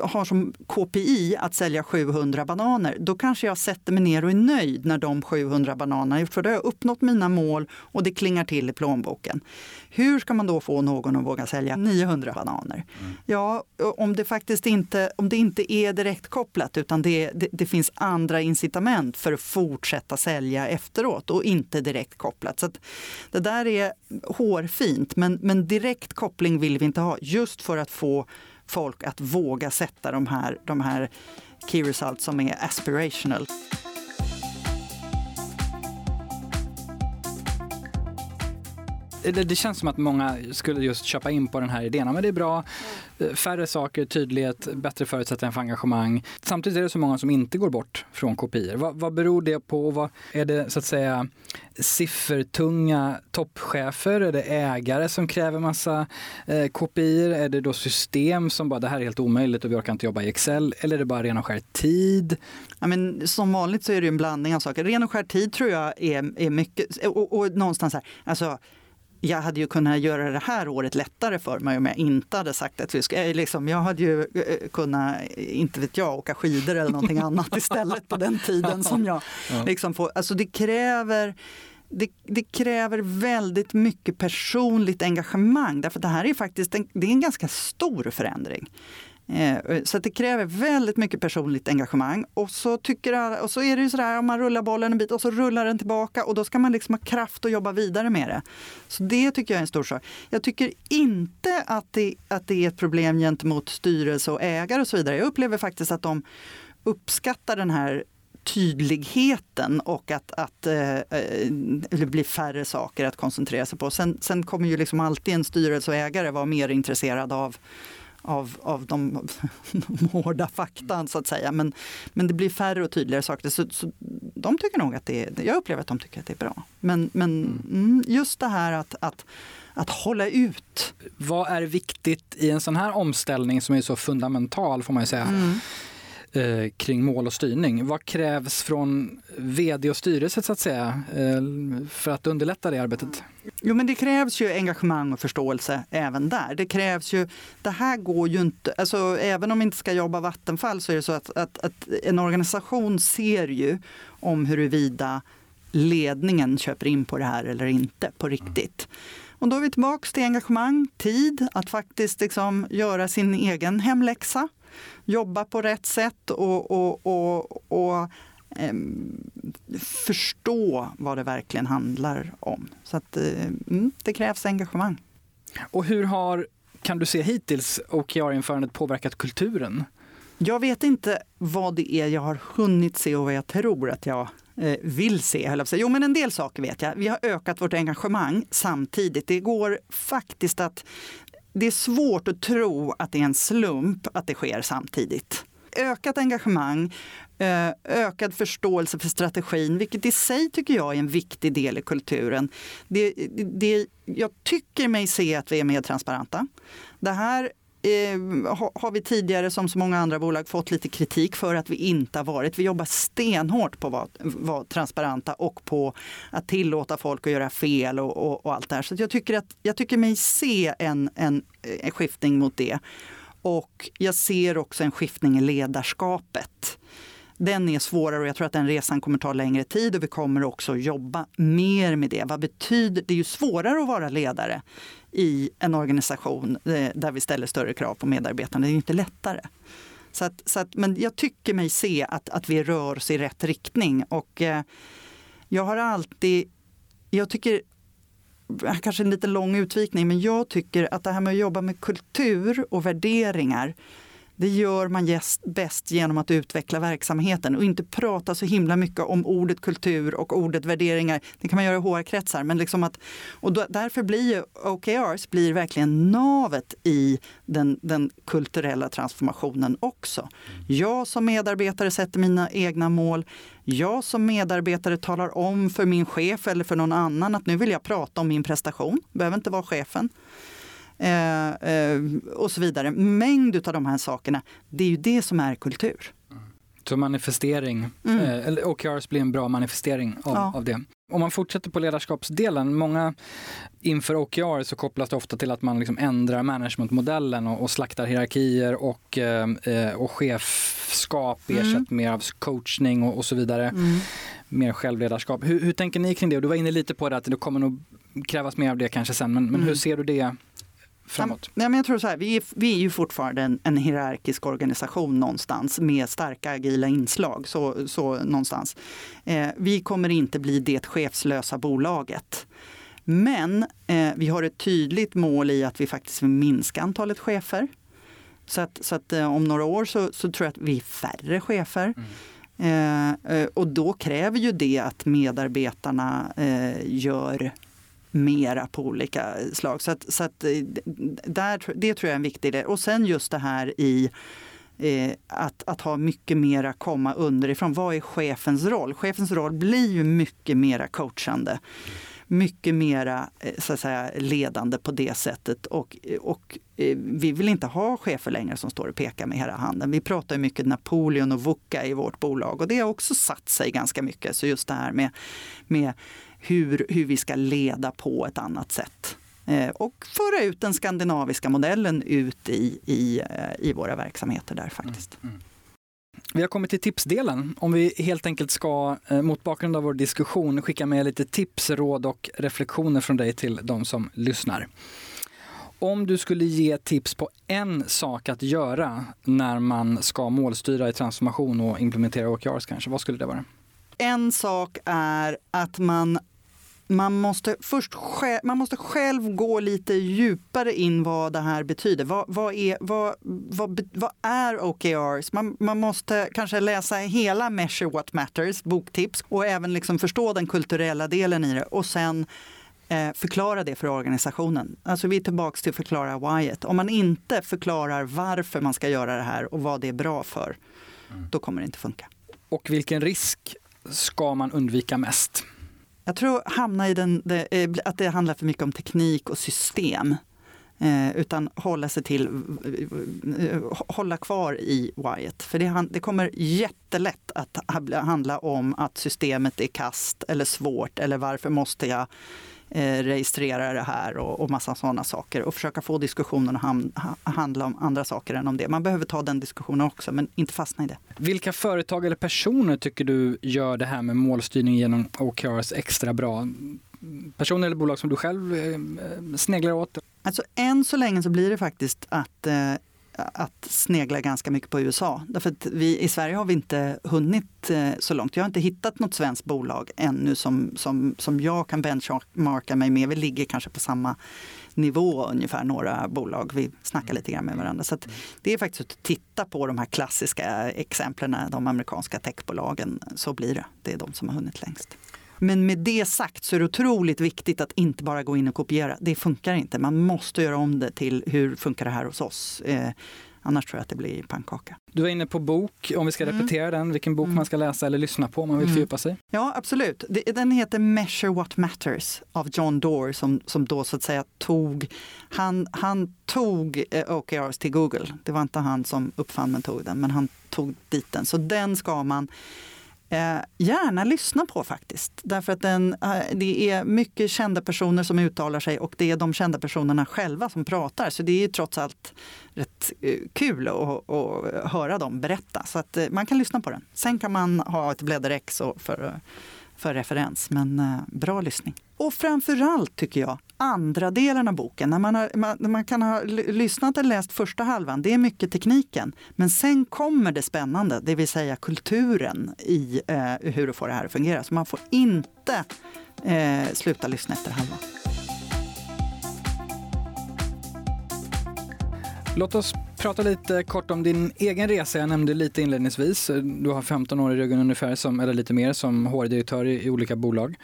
har som KPI att sälja 700 bananer, då kanske jag sätter mig ner och är nöjd när de 700 bananerna är för då har jag uppnått mina mål och det klingar till i plånboken. Hur ska man då få någon att våga sälja 900 bananer? Mm. Ja, om det faktiskt inte, om det inte är direkt kopplat utan det, det, det, finns andra incitament för att fortsätta sälja efteråt och inte direkt kopplat. Så det där är hårfint, men, men direkt koppling vill vi inte ha just för att få folk att våga sätta de här, de här key results som är aspirational. Det, känns som att många skulle just köpa in på den här idén. Men det är bra, eh, färre saker, tydlighet, bättre förutsättningar för engagemang. Samtidigt är det så många som inte går bort från kopior. Vad, vad beror det på? Vad, är det så att säga siffertunga toppchefer? Är det ägare som kräver massa eh, kopior? Är det då system som bara det här är helt omöjligt och vi orkar inte jobba i Excel? Eller är det bara ren och skär tid? Ja, men som vanligt så är det en blandning av saker. Ren och skär tid tror jag är, är mycket, och, och någonstans här, alltså jag hade ju kunnat göra det här året lättare för mig om jag inte hade sagt att vi ska... Liksom, jag hade ju eh, kunnat, inte vet jag, åka skidor eller någonting annat [laughs] istället på den tiden som jag liksom får. Alltså det kräver det, det, kräver väldigt mycket personligt engagemang. Därför det här är faktiskt en, det är en ganska stor förändring. Eh, så det kräver väldigt mycket personligt engagemang. Och så, tycker, och så är det ju sådär, om man rullar bollen en bit och så rullar den tillbaka och då ska man liksom ha kraft att jobba vidare med det. Så det tycker jag är en stor sak. Jag tycker inte att det, att det är ett problem gentemot styrelse och ägare och så vidare. Jag upplever faktiskt att de uppskattar den här tydligheten och att, att eh, eh det blir färre saker att koncentrera sig på. Sen, sen kommer ju liksom alltid en styrelse och ägare vara mer intresserad av av, av de, de [laughs] hårda faktan så att säga. Men, men det blir färre och tydligare saker. Så, så de tycker nog att det är, jag upplever att de tycker att det är bra. Men, men mm. mm just det här att, att att hålla ut. Vad är viktigt i en sån här omställning som är så fundamental får man ju säga? Mm. Eh, kring mål och styrning. Vad krävs från vd och styrelse så att säga eh, för att underlätta det arbetet? Jo, men det krävs ju engagemang och förståelse även där. Det krävs ju, det här går ju inte, alltså även om vi inte ska jobba Vattenfall så är det så att, att, att en organisation ser ju om huruvida ledningen köper in på det här eller inte på riktigt. Och då är vi tillbaka till engagemang, tid, att faktiskt liksom göra sin egen hemläxa jobba på rätt sätt och, och, och, och eh, förstå vad det verkligen handlar om. Så att, eh, det krävs engagemang. Och hur har, kan du se hittills, OKR-införandet påverkat kulturen? Jag vet inte vad det är jag har hunnit se och vad jag tror att jag eh, vill se. Jo, men en del saker vet jag. Vi har ökat vårt engagemang samtidigt. Det går faktiskt att det är svårt att tro att det är en slump att det sker samtidigt. Ökat engagemang, eh, ökad förståelse för strategin, vilket i sig tycker jag är en viktig del i kulturen. Det, det, jag tycker mig se att vi är mer transparenta. Det här eh, har vi tidigare, som så många andra bolag, fått lite kritik för att vi inte har varit. Vi jobbar stenhårt på att vara transparenta och på att tillåta folk att göra fel och, och, och allt det här. Så jag tycker, att, jag tycker mig se en, en, en skiftning mot det. Och jag ser också en skiftning i ledarskapet den är svårare och jag tror att den resan kommer ta längre tid och vi kommer också jobba mer med det. Vad betyder det? är ju svårare att vara ledare i en organisation eh, där vi ställer större krav på medarbetarna. Det är ju inte lättare. Så att, så att, men jag tycker mig se att, att vi rör oss i rätt riktning och eh, jag har alltid, jag tycker kanske en lite lång utvikning, men jag tycker att det här med att jobba med kultur och värderingar det gör man bäst genom att utveckla verksamheten och inte prata så himla mycket om ordet kultur och ordet värderingar. Det kan man göra i HR-kretsar. Men liksom att, och därför blir OKRs blir verkligen navet i den, den kulturella transformationen också. Jag som medarbetare sätter mina egna mål. Jag som medarbetare talar om för min chef eller för någon annan att nu vill jag prata om min prestation. behöver inte vara chefen. Eh, eh, och så vidare. Mängd av de här sakerna, det är ju det som är kultur. Så manifestering, mm. eh, OKRs blir en bra manifestering av, ja. av det. Om man fortsätter på ledarskapsdelen, många inför OKR så kopplas det ofta till att man liksom ändrar managementmodellen och, och slaktar hierarkier och, eh, eh och chefskap ersätter mm. mer av coachning och, och så vidare. Mm. Mer självledarskap. Hur, hur, tänker ni kring det? Du var inne lite på det att det kommer nog krävas mer av det kanske sen, men, men hur mm. ser du det framåt? Ja, men jag tror så här, vi, är, vi är ju fortfarande en, en hierarkisk organisation någonstans med starka agila inslag. Så, så någonstans. Eh, vi kommer inte bli det chefslösa bolaget. Men eh, vi har ett tydligt mål i att vi faktiskt vill minska antalet chefer. Så att, så att eh, om några år så, så, tror jag att vi är färre chefer. Mm. Eh, eh, och då kräver ju det att medarbetarna eh, gör mera på olika slag. Så, att, så att, eh, där, det tror jag är en viktig del. Och sen just det här i eh, att, att ha mycket mera komma underifrån. Vad är chefens roll? Chefens roll blir ju mycket mera coachande. Mycket mera eh, så att säga, ledande på det sättet. Och, och eh, vi vill inte ha chefer längre som står och pekar med hela handen. Vi pratar mycket Napoleon och VUCA i vårt bolag och det har också satt sig ganska mycket. Så just det här med, med hur, hur vi ska leda på ett annat sätt. Eh, och föra ut den skandinaviska modellen ut i, i, eh, i våra verksamheter där faktiskt. Mm, mm. Vi har kommit till tipsdelen. Om vi helt enkelt ska, eh, mot bakgrund av vår diskussion, skicka med lite tips, råd och reflektioner från dig till de som lyssnar. Om du skulle ge tips på en sak att göra när man ska målstyra i transformation och implementera OKRs kanske, vad skulle det vara? En sak är att man man måste först själv, man måste själv gå lite djupare in vad det här betyder. Vad, vad, är, vad, vad, vad är OKRs? Man, man måste kanske läsa hela Measure What Matters, boktips, och även liksom förstå den kulturella delen i det. Och sen eh, förklara det för organisationen. Alltså vi är tillbaka till att förklara whyet. Om man inte förklarar varför man ska göra det här och vad det är bra för, mm. då kommer det inte funka. Och vilken risk ska man undvika mest? Jag tror hamna i den, det, eh, att det handlar för mycket om teknik och system. Eh, utan hålla sig till, eh, hålla kvar i Wyatt. För det, det kommer jättelätt att handla om att systemet är kast eller svårt eller varför måste jag eh, registrera det här och, och massa sådana saker och försöka få diskussionen att ham, handla om andra saker än om det. Man behöver ta den diskussionen också, men inte fastna i det. Vilka företag eller personer tycker du gör det här med målstyrning genom OKRs extra bra? Personer eller bolag som du själv eh, sneglar åt? Alltså än så länge så blir det faktiskt att eh, att snegla ganska mycket på USA. Därför att vi, I Sverige har vi inte hunnit eh, så långt. Jag har inte hittat något svenskt bolag ännu som, som, som jag kan benchmarka mig med. Vi ligger kanske på samma nivå ungefär, några bolag. Vi snackar lite grann med varandra. Så det är faktiskt att titta på de här klassiska eh, exemplen, de amerikanska techbolagen. Så blir det. Det är de som har hunnit längst. Men med det sagt så är det otroligt viktigt att inte bara gå in och kopiera. Det funkar inte. Man måste göra om det till hur funkar det här hos oss. Eh, annars tror jag att det blir pannkaka. Du var inne på bok, om vi ska mm. repetera mm. den, vilken bok mm. man ska läsa eller lyssna på om man vill mm. fördjupa sig. Ja, absolut. Den heter Measure What Matters av John Doerr som, som då så att säga tog, han, han tog eh, OKRs till Google. Det var inte han som uppfann metoden, men han tog dit den. Så den ska man eh, Eh, gärna lyssna på faktiskt. Därför att den, eh, det är mycket kända personer som uttalar sig och det är de kända personerna själva som pratar. Så det är trots allt rätt eh, kul att, att höra dem berätta. Så att man kan lyssna på den. Sen kan man ha ett blädderex för för referens. Men bra lyssning. Och framförallt tycker jag, andra delen av boken. När man, har, man, man, kan ha lyssnat eller läst första halvan, det är mycket tekniken. Men sen kommer det spännande, det vill säga kulturen i eh, hur du får det här att fungera. Så man får inte eh, sluta lyssna efter halvan. Låt oss prata lite kort om din egen resa. Jag nämnde lite inledningsvis. Du har 15 år i ryggen ungefär, som, eller lite mer, som HR-direktör i, i, olika bolag.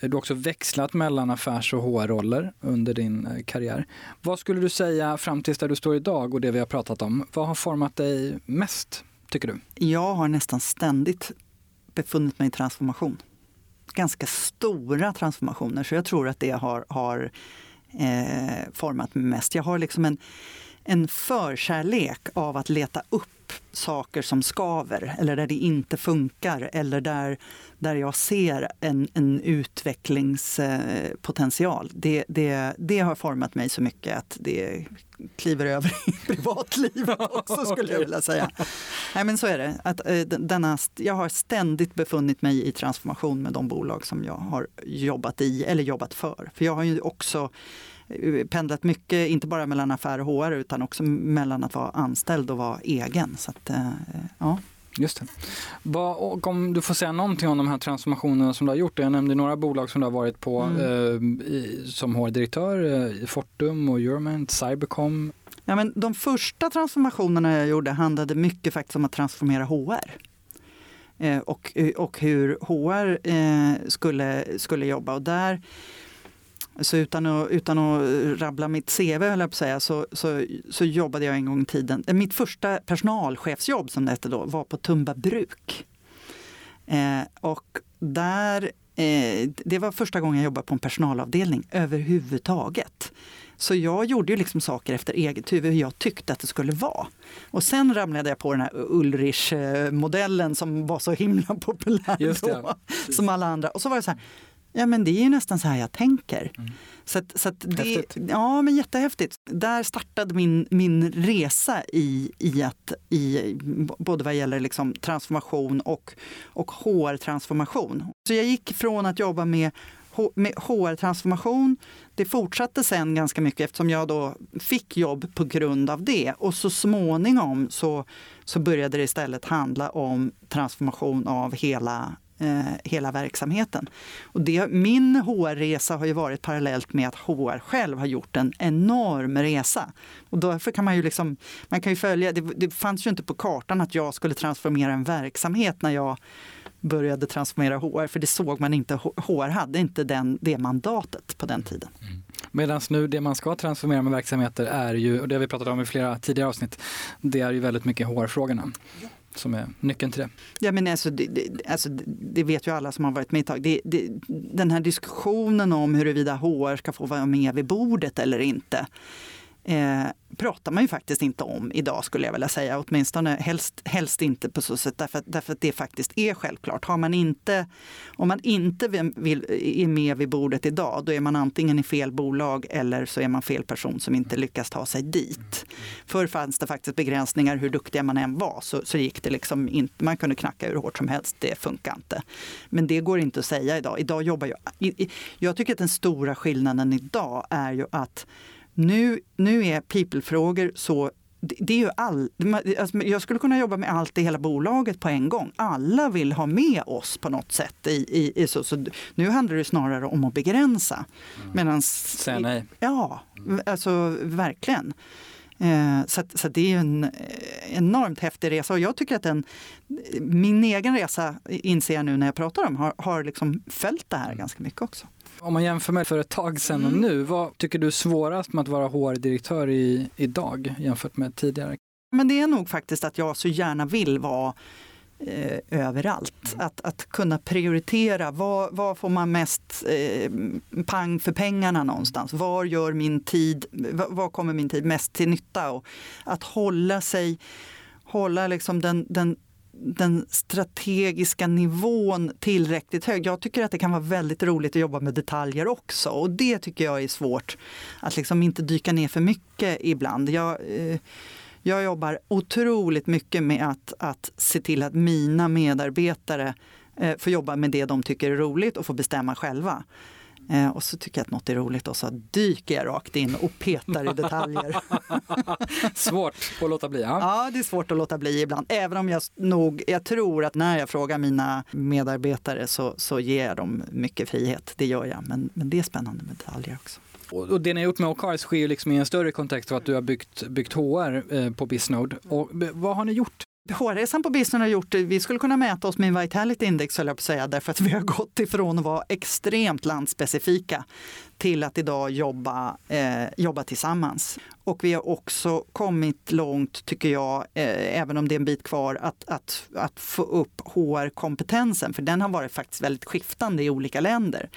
Du har också växlat mellan affärs och HR-roller under din eh, karriär. Vad skulle du säga fram tills där du står idag och det vi har pratat om? Vad har format dig mest, tycker du? Jag har nästan ständigt befunnit mig i transformation. Ganska stora transformationer, så jag tror att det har, har eh, format mig mest. Jag har liksom en en förkärlek av att leta upp saker som skaver eller där det inte funkar eller där, där jag ser en, en utvecklingspotential. Det, det, det har format mig så mycket att det kliver över i [laughs] privatlivet också skulle jag vilja säga. Nej, men så är det. Att, eh, denna, jag har ständigt befunnit mig i transformation med de bolag som jag har jobbat i eller jobbat för. För jag har ju också pendlat mycket, inte bara mellan affär och HR utan också mellan att vara anställd och vara egen. Så att, eh, ja. Just det. och om du får säga någonting om de här transformationerna som du har gjort. Jag nämnde några bolag som du har varit på mm. eh, i, som HR-direktör, eh, Fortum och Euromint, Cybercom. Ja, men de första transformationerna jag gjorde handlade mycket faktiskt om att transformera HR. Eh, och, och hur HR eh, skulle, skulle jobba. Och där så utan att, utan att rabbla mitt CV, höll jag på att säga, så, så, så jobbade jag en gång i tiden. Eh, mitt första personalchefsjobb som det hette då var på Tumba bruk. Eh, och där, eh, det var första gången jag jobbade på en personalavdelning överhuvudtaget. Så jag gjorde ju liksom saker efter eget huvud, hur jag tyckte att det skulle vara. Och sen ramlade jag på den här Ulrich-modellen som var så himla populär då, som alla andra. Och så var det så här, Ja, men det är ju nästan så här jag tänker. Mm. Så, att, så att det, ja, men jättehäftigt. Där startade min, min resa i, i att, i, både vad gäller liksom transformation och, och HR-transformation. Så jag gick från att jobba med med HR-transformation. Det fortsatte sen ganska mycket eftersom jag då fick jobb på grund av det. Och så småningom så, så började det istället handla om transformation av hela eh, hela verksamheten. Och det, min HR-resa har ju varit parallellt med att HR själv har gjort en enorm resa. Och därför kan man ju liksom, man kan ju följa, det, det fanns ju inte på kartan att jag skulle transformera en verksamhet när jag började transformera HR, för det såg man inte. HR hade inte den, det mandatet på den tiden. Mm. Medan nu det man ska transformera med verksamheter är ju, och det har vi pratat om i flera tidigare avsnitt, det är ju väldigt mycket HR-frågorna. Som är nyckeln till det? Ja, men alltså, det, det, alltså, det vet ju alla som har varit med ett tag. Det, det, den här diskussionen om huruvida HR ska få vara med vid bordet eller inte eh, pratar man ju faktiskt inte om idag skulle jag vilja säga. Åtminstone helst, helst inte på så sätt därför, därför att det faktiskt är självklart. Har man inte, om man inte vill, är med vid bordet idag då är man antingen i fel bolag eller så är man fel person som inte lyckas ta sig dit. Förr fanns det faktiskt begränsningar hur duktiga man än var så, så gick det liksom inte, man kunde knacka hur hårt som helst, det funkar inte. Men det går inte att säga idag. Idag jobbar jag, jag tycker att den stora skillnaden idag är ju att nu, nu är people-frågor så det är ju all, alltså, jag skulle kunna jobba med allt i hela bolaget på en gång. Alla vill ha med oss på något sätt. I, i, i så, så, nu handlar det snarare om att begränsa. Mm. Medans, Säga nej. Ja, alltså verkligen. Eh, så, så det är en enormt häftig resa och jag tycker att den, min egen resa, inser jag nu när jag pratar om, har, har liksom följt det här ganska mycket också. Om man jämför med för ett tag sedan och mm. nu, vad tycker du är svårast med att vara HR-direktör i, idag jämfört med tidigare? Men det är nog faktiskt att jag så gärna vill vara eh, överallt. Mm. Att, att kunna prioritera, vad, vad får man mest eh, pang för pengarna någonstans? Var gör min tid, var kommer min tid mest till nytta? Och att hålla sig, hålla liksom den, den den strategiska nivån tillräckligt hög. Jag tycker att det kan vara väldigt roligt att jobba med detaljer också och det tycker jag är svårt. Att liksom inte dyka ner för mycket ibland. Jag, eh, jag jobbar otroligt mycket med att, att se till att mina medarbetare eh, får jobba med det de tycker är roligt och får bestämma själva. Eh, och så tycker jag att något är roligt och så dyker jag rakt in och petar i detaljer. [laughs] svårt att låta bli. Ja. ja, det är svårt att låta bli ibland. Även om jag nog, jag tror att när jag frågar mina medarbetare så, så ger jag dem mycket frihet. Det gör jag, men, men det är spännande med detaljer också. Och det ni har gjort med Ocaris sker ju liksom i en större kontext av att du har byggt, byggt HR eh, på Bisnode. Och vad har ni gjort HR-resan på Business har gjort, vi skulle kunna mäta oss med Vitality Index, höll jag på att säga, därför att vi har gått ifrån att vara extremt landspecifika till att idag jobba, eh, jobba tillsammans. Och vi har också kommit långt, tycker jag, eh, även om det är en bit kvar, att, att, att få upp HR-kompetensen. För den har varit faktiskt väldigt skiftande i olika länder.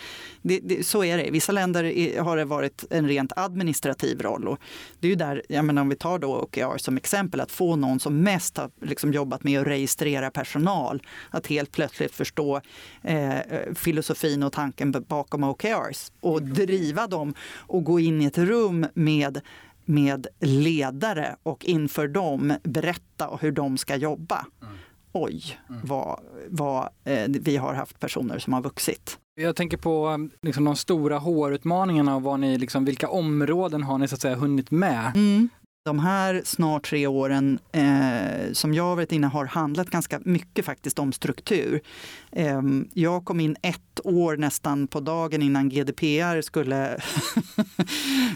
Det, det, så är det. I vissa länder har det varit en rent administrativ roll. Och det är ju där, jag menar, om vi tar då OKR som exempel, att få någon som mest har liksom jobbat med att registrera personal, att helt plötsligt förstå eh, eh filosofin och tanken bakom OKRs och driva dem och gå in i ett rum med med ledare och inför dem berätta hur de ska jobba. Mm. Oj, mm. vad, vad eh, vi har haft personer som har vuxit. Jag tänker på um, liksom, de stora HR-utmaningarna och vad ni, liksom, vilka områden har ni så att säga hunnit med? Mm. De här snart tre åren eh, som jag har varit inne har handlat ganska mycket faktiskt om struktur. Eh, jag kom in ett år nästan på dagen innan GDPR skulle, [laughs]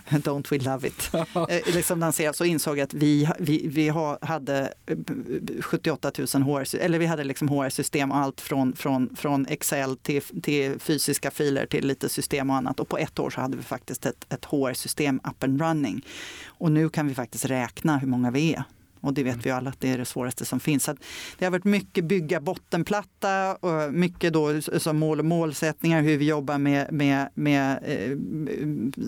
don't we love it, [laughs] eh, liksom lanseras och insåg att vi, vi, vi hade 78 000 HR, eller vi hade liksom HR-system och allt från, från, från Excel till, till fysiska filer till lite system och annat. Och på ett år så hade vi faktiskt ett, ett HR-system up and running. Och nu kan vi faktiskt räkna hur många vi är. Och det vet mm. vi alla att det är det svåraste som finns. Så det har varit mycket bygga bottenplatta och mycket då som mål och målsättningar, hur vi jobbar med, med, med eh,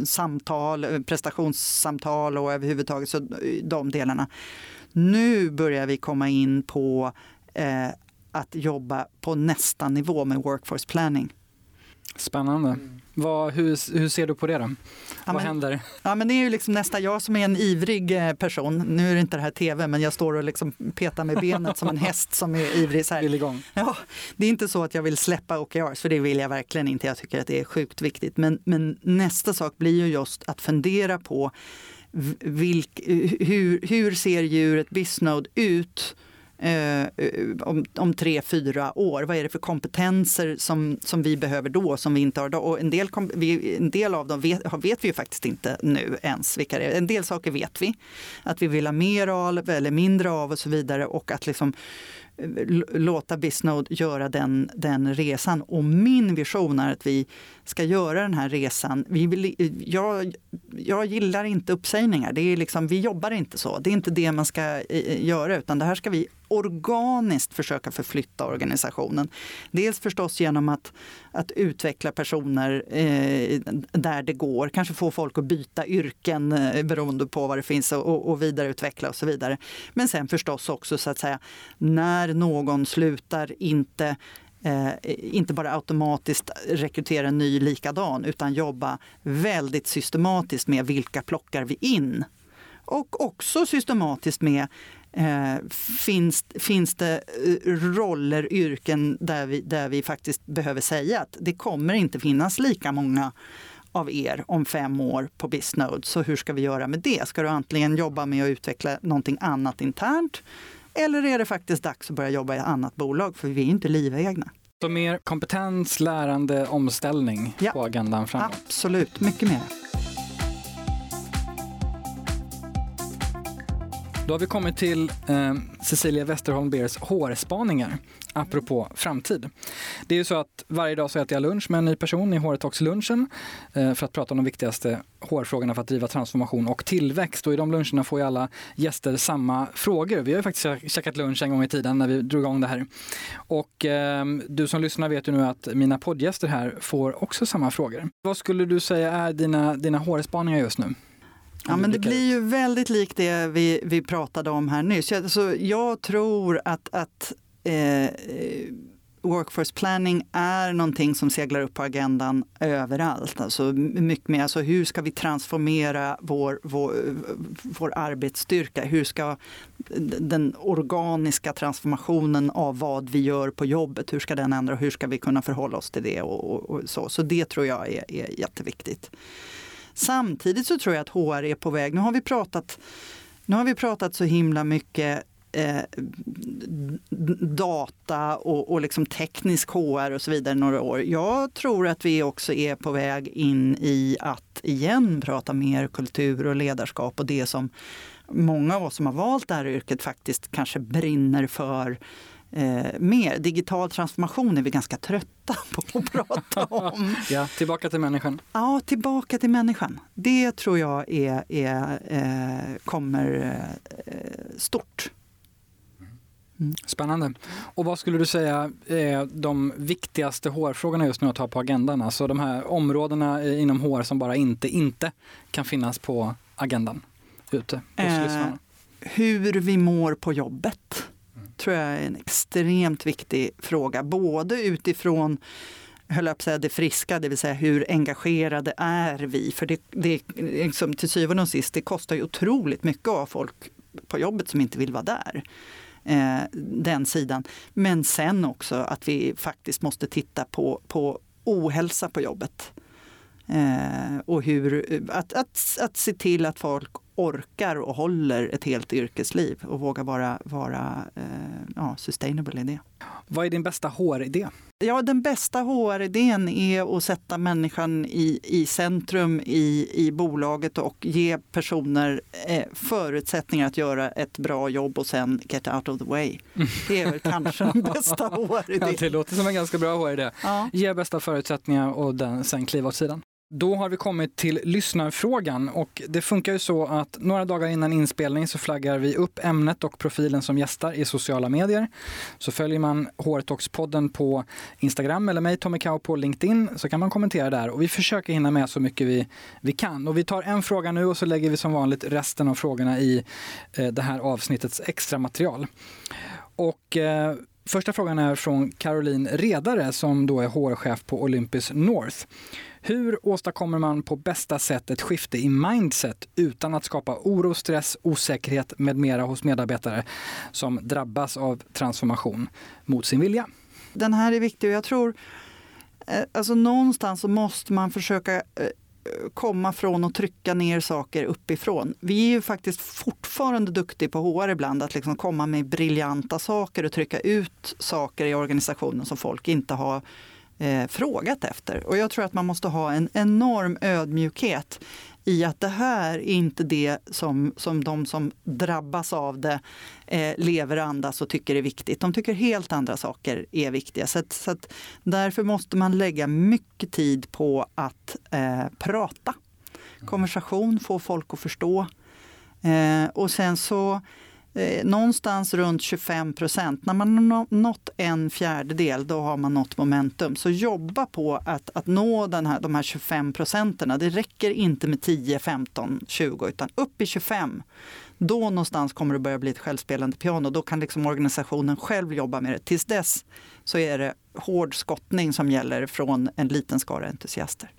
samtal, prestationssamtal och överhuvudtaget så de delarna. Nu börjar vi komma in på eh, att jobba på nästa nivå med workforce planning. Spännande. Mm. Vad, hur, hur ser du på det då? Ja, Vad men, händer? Ja, men det är ju liksom nästa, jag som är en ivrig eh, person, nu är det inte det här tv, men jag står och liksom petar med benet som en häst som är ivrig. Så här. Ja, det är inte så att jag vill släppa OKRs, för det vill jag verkligen inte. Jag tycker att det är sjukt viktigt. Men, men nästa sak blir ju just att fundera på vilk, hur, hur ser djuret Bisnode ut? Eh, eh, om, om tre, fyra år. Vad är det för kompetenser som, som vi behöver då som vi inte har då? Och en, del, vi, en del av dem vet, vet vi ju faktiskt inte nu ens vilka det är. En del saker vet vi att vi vill ha mer av eller mindre av och så vidare och att liksom låta Bisnode göra den, den resan. Och min vision är att vi ska göra den här resan. Vi vill, eh, jag, jag gillar inte uppsägningar. Det är liksom, vi jobbar inte så. Det är inte det man ska eh, eh, göra, utan det här ska vi organiskt försöka förflytta organisationen. Dels förstås genom att, att utveckla personer eh, där det går, kanske få folk att byta yrken eh, beroende på vad det finns och, och vidareutveckla och så vidare. Men sen förstås också så att säga när någon slutar inte Eh, inte bara automatiskt rekrytera en ny likadan utan jobba väldigt systematiskt med vilka plockar vi in. Och också systematiskt med Eh, finns, finns det eh, roller, yrken där vi, där vi faktiskt behöver säga att det kommer inte finnas lika många av er om fem år på Bisnode. Så hur ska vi göra med det? Ska du antingen jobba med att utveckla någonting annat internt eller är det faktiskt dags att börja jobba i ett annat bolag? För vi är inte livegna. Så mer kompetens, lärande, omställning ja, på agendan framåt? Absolut, mycket mer. Då har vi kommit till eh, Cecilia Westerholm Beers hårspaningar apropå framtid. Det är ju så att varje dag så äter jag lunch med en ny person i Håretox-lunchen eh, för att prata om de viktigaste hårfrågorna för att driva transformation och tillväxt. Och i de luncherna får ju alla gäster samma frågor. Vi har ju faktiskt käkat lunch en gång i tiden när vi drog igång det här. Och eh, du som lyssnar vet ju nu att mina poddgäster här får också samma frågor. Vad skulle du säga är dina, dina hårspaningar just nu? Ja, men det blir ju väldigt likt det vi, vi pratade om här nyss. Jag, så jag tror att, att eh, workforce planning är någonting som seglar upp på agendan överallt. Alltså mycket mer, alltså hur ska vi transformera vår, vår, vår arbetsstyrka? Hur ska den organiska transformationen av vad vi gör på jobbet, hur ska den ändra? Hur ska vi kunna förhålla oss till det? Och, och, och så. så det tror jag är, är jätteviktigt. Samtidigt så tror jag att HR är på väg. Nu har vi pratat, nu har vi pratat så himla mycket eh, data och, och liksom teknisk HR och så vidare några år. Jag tror att vi också är på väg in i att igen prata mer kultur och ledarskap och det som många av oss som har valt det här yrket faktiskt kanske brinner för eh, mer. Digital transformation är vi ganska trötta på att prata [laughs] om. ja, tillbaka till människan. Ja, tillbaka till människan. Det tror jag är, är eh, kommer eh, stort. Mm. Spännande. Och vad skulle du säga är de viktigaste HR-frågorna just nu att ha på agendan? Alltså de här områdena inom HR som bara inte, inte kan finnas på agendan ute hos eh, Hur vi mår på jobbet tror jag är en extremt viktig fråga. Både utifrån höll jag på säga, det friska, det vill säga hur engagerade är vi? För det, det liksom, till syvende och sist, det kostar ju otroligt mycket av folk på jobbet som inte vill vara där. Eh, den sidan. Men sen också att vi faktiskt måste titta på, på ohälsa på jobbet. Eh, och hur, att, att, att se till att folk orkar och håller ett helt yrkesliv och vågar vara, vara eh, ja, sustainable i det. Vad är din bästa HR-idé? Ja, den bästa HR-idén är att sätta människan i, i centrum i, i bolaget och ge personer eh, förutsättningar att göra ett bra jobb och sen get out of the way. Det är väl kanske den bästa [laughs] HR-idén. Ja, det låter som en ganska bra HR-idé. Ja. Ge bästa förutsättningar och den, sen kliva åt sidan. Då har vi kommit till lyssnarfrågan och det funkar ju så att några dagar innan inspelning så flaggar vi upp ämnet och profilen som gästar i sociala medier. Så följer man HR-talks-podden på Instagram eller mig, Tommy Kau, på LinkedIn så kan man kommentera där och vi försöker hinna med så mycket vi, vi kan. Och vi tar en fråga nu och så lägger vi som vanligt resten av frågorna i eh, det här avsnittets extra material. Och eh, Första frågan är från Caroline Redare som då är HR-chef på Olympus North. Hur åstadkommer man på bästa sätt ett skifte i mindset utan att skapa oro, stress, osäkerhet med mera hos medarbetare som drabbas av transformation mot sin vilja? Den här är viktig och jag tror eh, Alltså någonstans så måste man försöka eh, komma från och trycka ner saker uppifrån. Vi är ju faktiskt fortfarande duktiga på HR ibland att liksom komma med briljanta saker och trycka ut saker i organisationen som folk inte har eh, frågat efter. Och jag tror att man måste ha en enorm ödmjukhet i att det här är inte det som, som de som drabbas av det eh, lever, andas och tycker är viktigt. De tycker helt andra saker är viktiga. Så, att, så att därför måste man lägga mycket tid på att eh, prata. Konversation, få folk att förstå. Eh, och sen så eh, någonstans runt 25 procent. När man har nått en fjärdedel, då har man nått momentum. Så jobba på att, att nå den här, de här 25 procenten. Det räcker inte med 10, 15, 20, utan upp i 25. Då någonstans kommer det börja bli ett självspelande piano. Då kan liksom organisationen själv jobba med det. Tills dess så är det hård skottning som gäller från en liten skara entusiaster.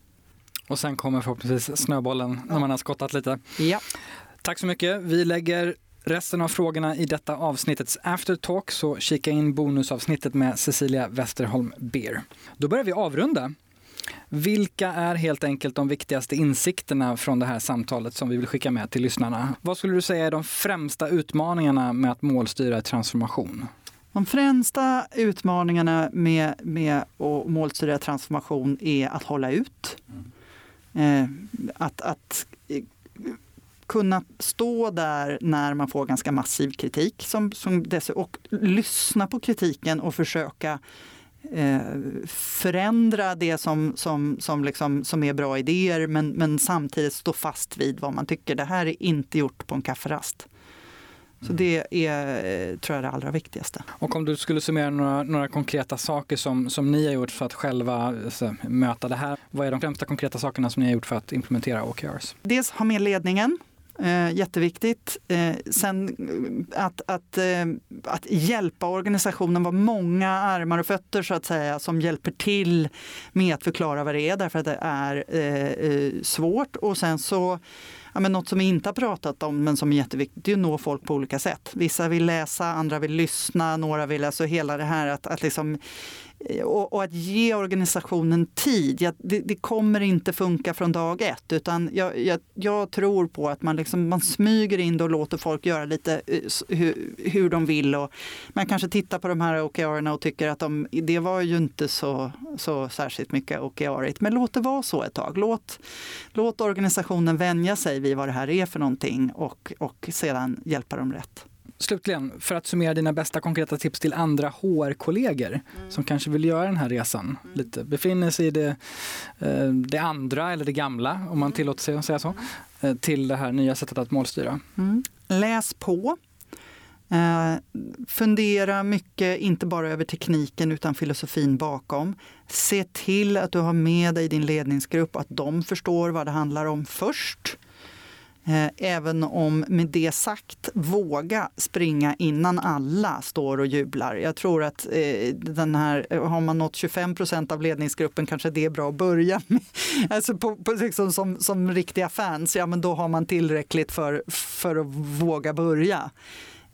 Och sen kommer förhoppningsvis snöbollen när man har skottat lite. Ja. Tack så mycket. Vi lägger resten av frågorna i detta avsnittets aftertalk, så kika in bonusavsnittet med Cecilia Westerholm Beer. Då börjar vi avrunda. Vilka är helt enkelt de viktigaste insikterna från det här samtalet som vi vill skicka med till lyssnarna? Vad skulle du säga är de främsta utmaningarna med att målstyra transformation? De främsta utmaningarna med, med att målstyra transformation är att hålla ut. Eh, att, att kunna stå där när man får ganska massiv kritik som, som dess, och lyssna på kritiken och försöka eh, förändra det som, som, som, liksom, som är bra idéer men, men samtidigt stå fast vid vad man tycker. Det här är inte gjort på en kafferast. Så mm. det är, tror jag, det allra viktigaste. Och om du skulle summera några, några konkreta saker som, som ni har gjort för att själva alltså, möta det här. Vad är de främsta konkreta sakerna som ni har gjort för att implementera OKRs? Dels ha med ledningen Eh, jätteviktigt. Eh, sen eh, att, att, eh, att hjälpa organisationen, vara många armar och fötter så att säga som hjälper till med att förklara vad det är därför att det är eh, eh svårt. Och sen så ja, men något som vi inte har pratat om men som är jätteviktigt, det är att nå folk på olika sätt. Vissa vill läsa, andra vill lyssna, några vill, alltså hela det här att, att liksom Eh, och, och, att ge organisationen tid. Ja, det, det, kommer inte funka från dag ett utan jag, jag, jag tror på att man, liksom, man smyger in och låter folk göra lite eh, hur, hur de vill. Och man kanske tittar på de här OKR och tycker att de, det var ju inte så, så särskilt mycket OKR. Men låt det vara så ett tag. Låt, låt organisationen vänja sig vid vad det här är för någonting och, och sedan hjälpa dem rätt. Slutligen, för att summera dina bästa konkreta tips till andra HR-kollegor mm. som kanske vill göra den här resan, mm. lite befinner sig i det, eh, det andra eller det gamla, om man mm. tillåter sig att säga så, eh, till det här nya sättet att målstyra. Mm. Läs på. Eh, fundera mycket, inte bara över tekniken utan filosofin bakom. Se till att du har med dig din ledningsgrupp, att de förstår vad det handlar om först. Eh, även om med det sagt, våga springa innan alla står och jublar. Jag tror att eh, den här, eh, har man nått 25 procent av ledningsgruppen kanske det är bra att börja med. [laughs] Alltså på, på, liksom som, som riktiga fans, ja men då har man tillräckligt för, för att våga börja.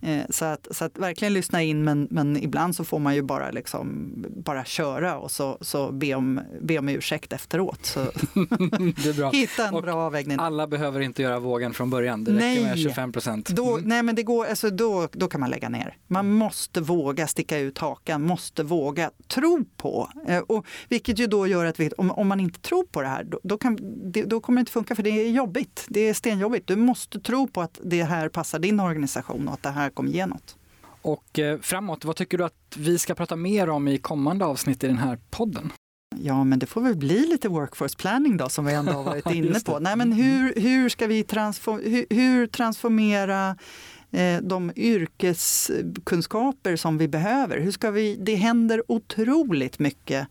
Eh, så att, så att verkligen lyssna in men, men ibland så får man ju bara, liksom, bara köra och så, så be, om, be om ursäkt efteråt. Så [laughs] Hitta en och bra avvägning. Alla behöver inte göra vågen från början, det räcker nej. med 25 procent. Då, mm. nej men det går, alltså då, då kan man lägga ner. Man måste våga sticka ut hakan, måste våga tro på. Eh, och, vilket ju då gör att vi, om, om man inte tror på det här då, då, kan, det, då kommer det inte funka för det är jobbigt. Det är stenjobbigt. Du måste tro på att det här passar din organisation och att det här här kommer ge något. Och eh, framåt, vad tycker du att vi ska prata mer om i kommande avsnitt i den här podden? Ja, men det får väl bli lite workforce planning då, som vi ändå har varit [laughs] inne på. Nej, men hur, hur ska vi transform, hur, hur transformera eh, de yrkeskunskaper som vi behöver? Hur ska vi, det händer otroligt mycket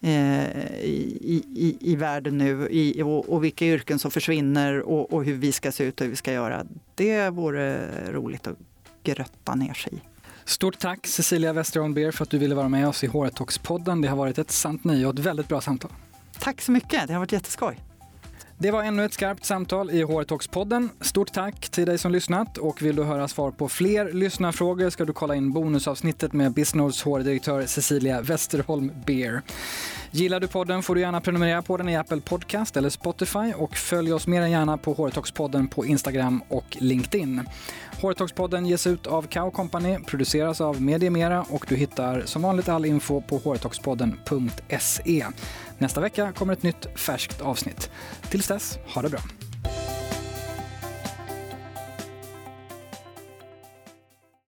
eh, i, i, i världen nu i, och, och, vilka yrken som försvinner och, och, hur vi ska se ut och hur vi ska göra. Det vore roligt att grötta ner sig i. Stort tack Cecilia Westerholm Beer för att du ville vara med oss i HR podden Det har varit ett sant nöje och ett väldigt bra samtal. Tack så mycket, det har varit jätteskoj. Det var ännu ett skarpt samtal i HR podden Stort tack till dig som lyssnat och vill du höra svar på fler lyssnarfrågor ska du kolla in bonusavsnittet med Bisnodes HR-direktör Cecilia Westerholm Beer. Gillar du podden får du gärna prenumerera på den i Apple Podcast eller Spotify och följ oss mer än gärna på HR på Instagram och LinkedIn. HR ges ut av Kao Company, produceras av Mediemera och du hittar som vanligt all info på hrtalkspodden.se. Nästa vecka kommer ett nytt färskt avsnitt. Tills dess, ha det bra.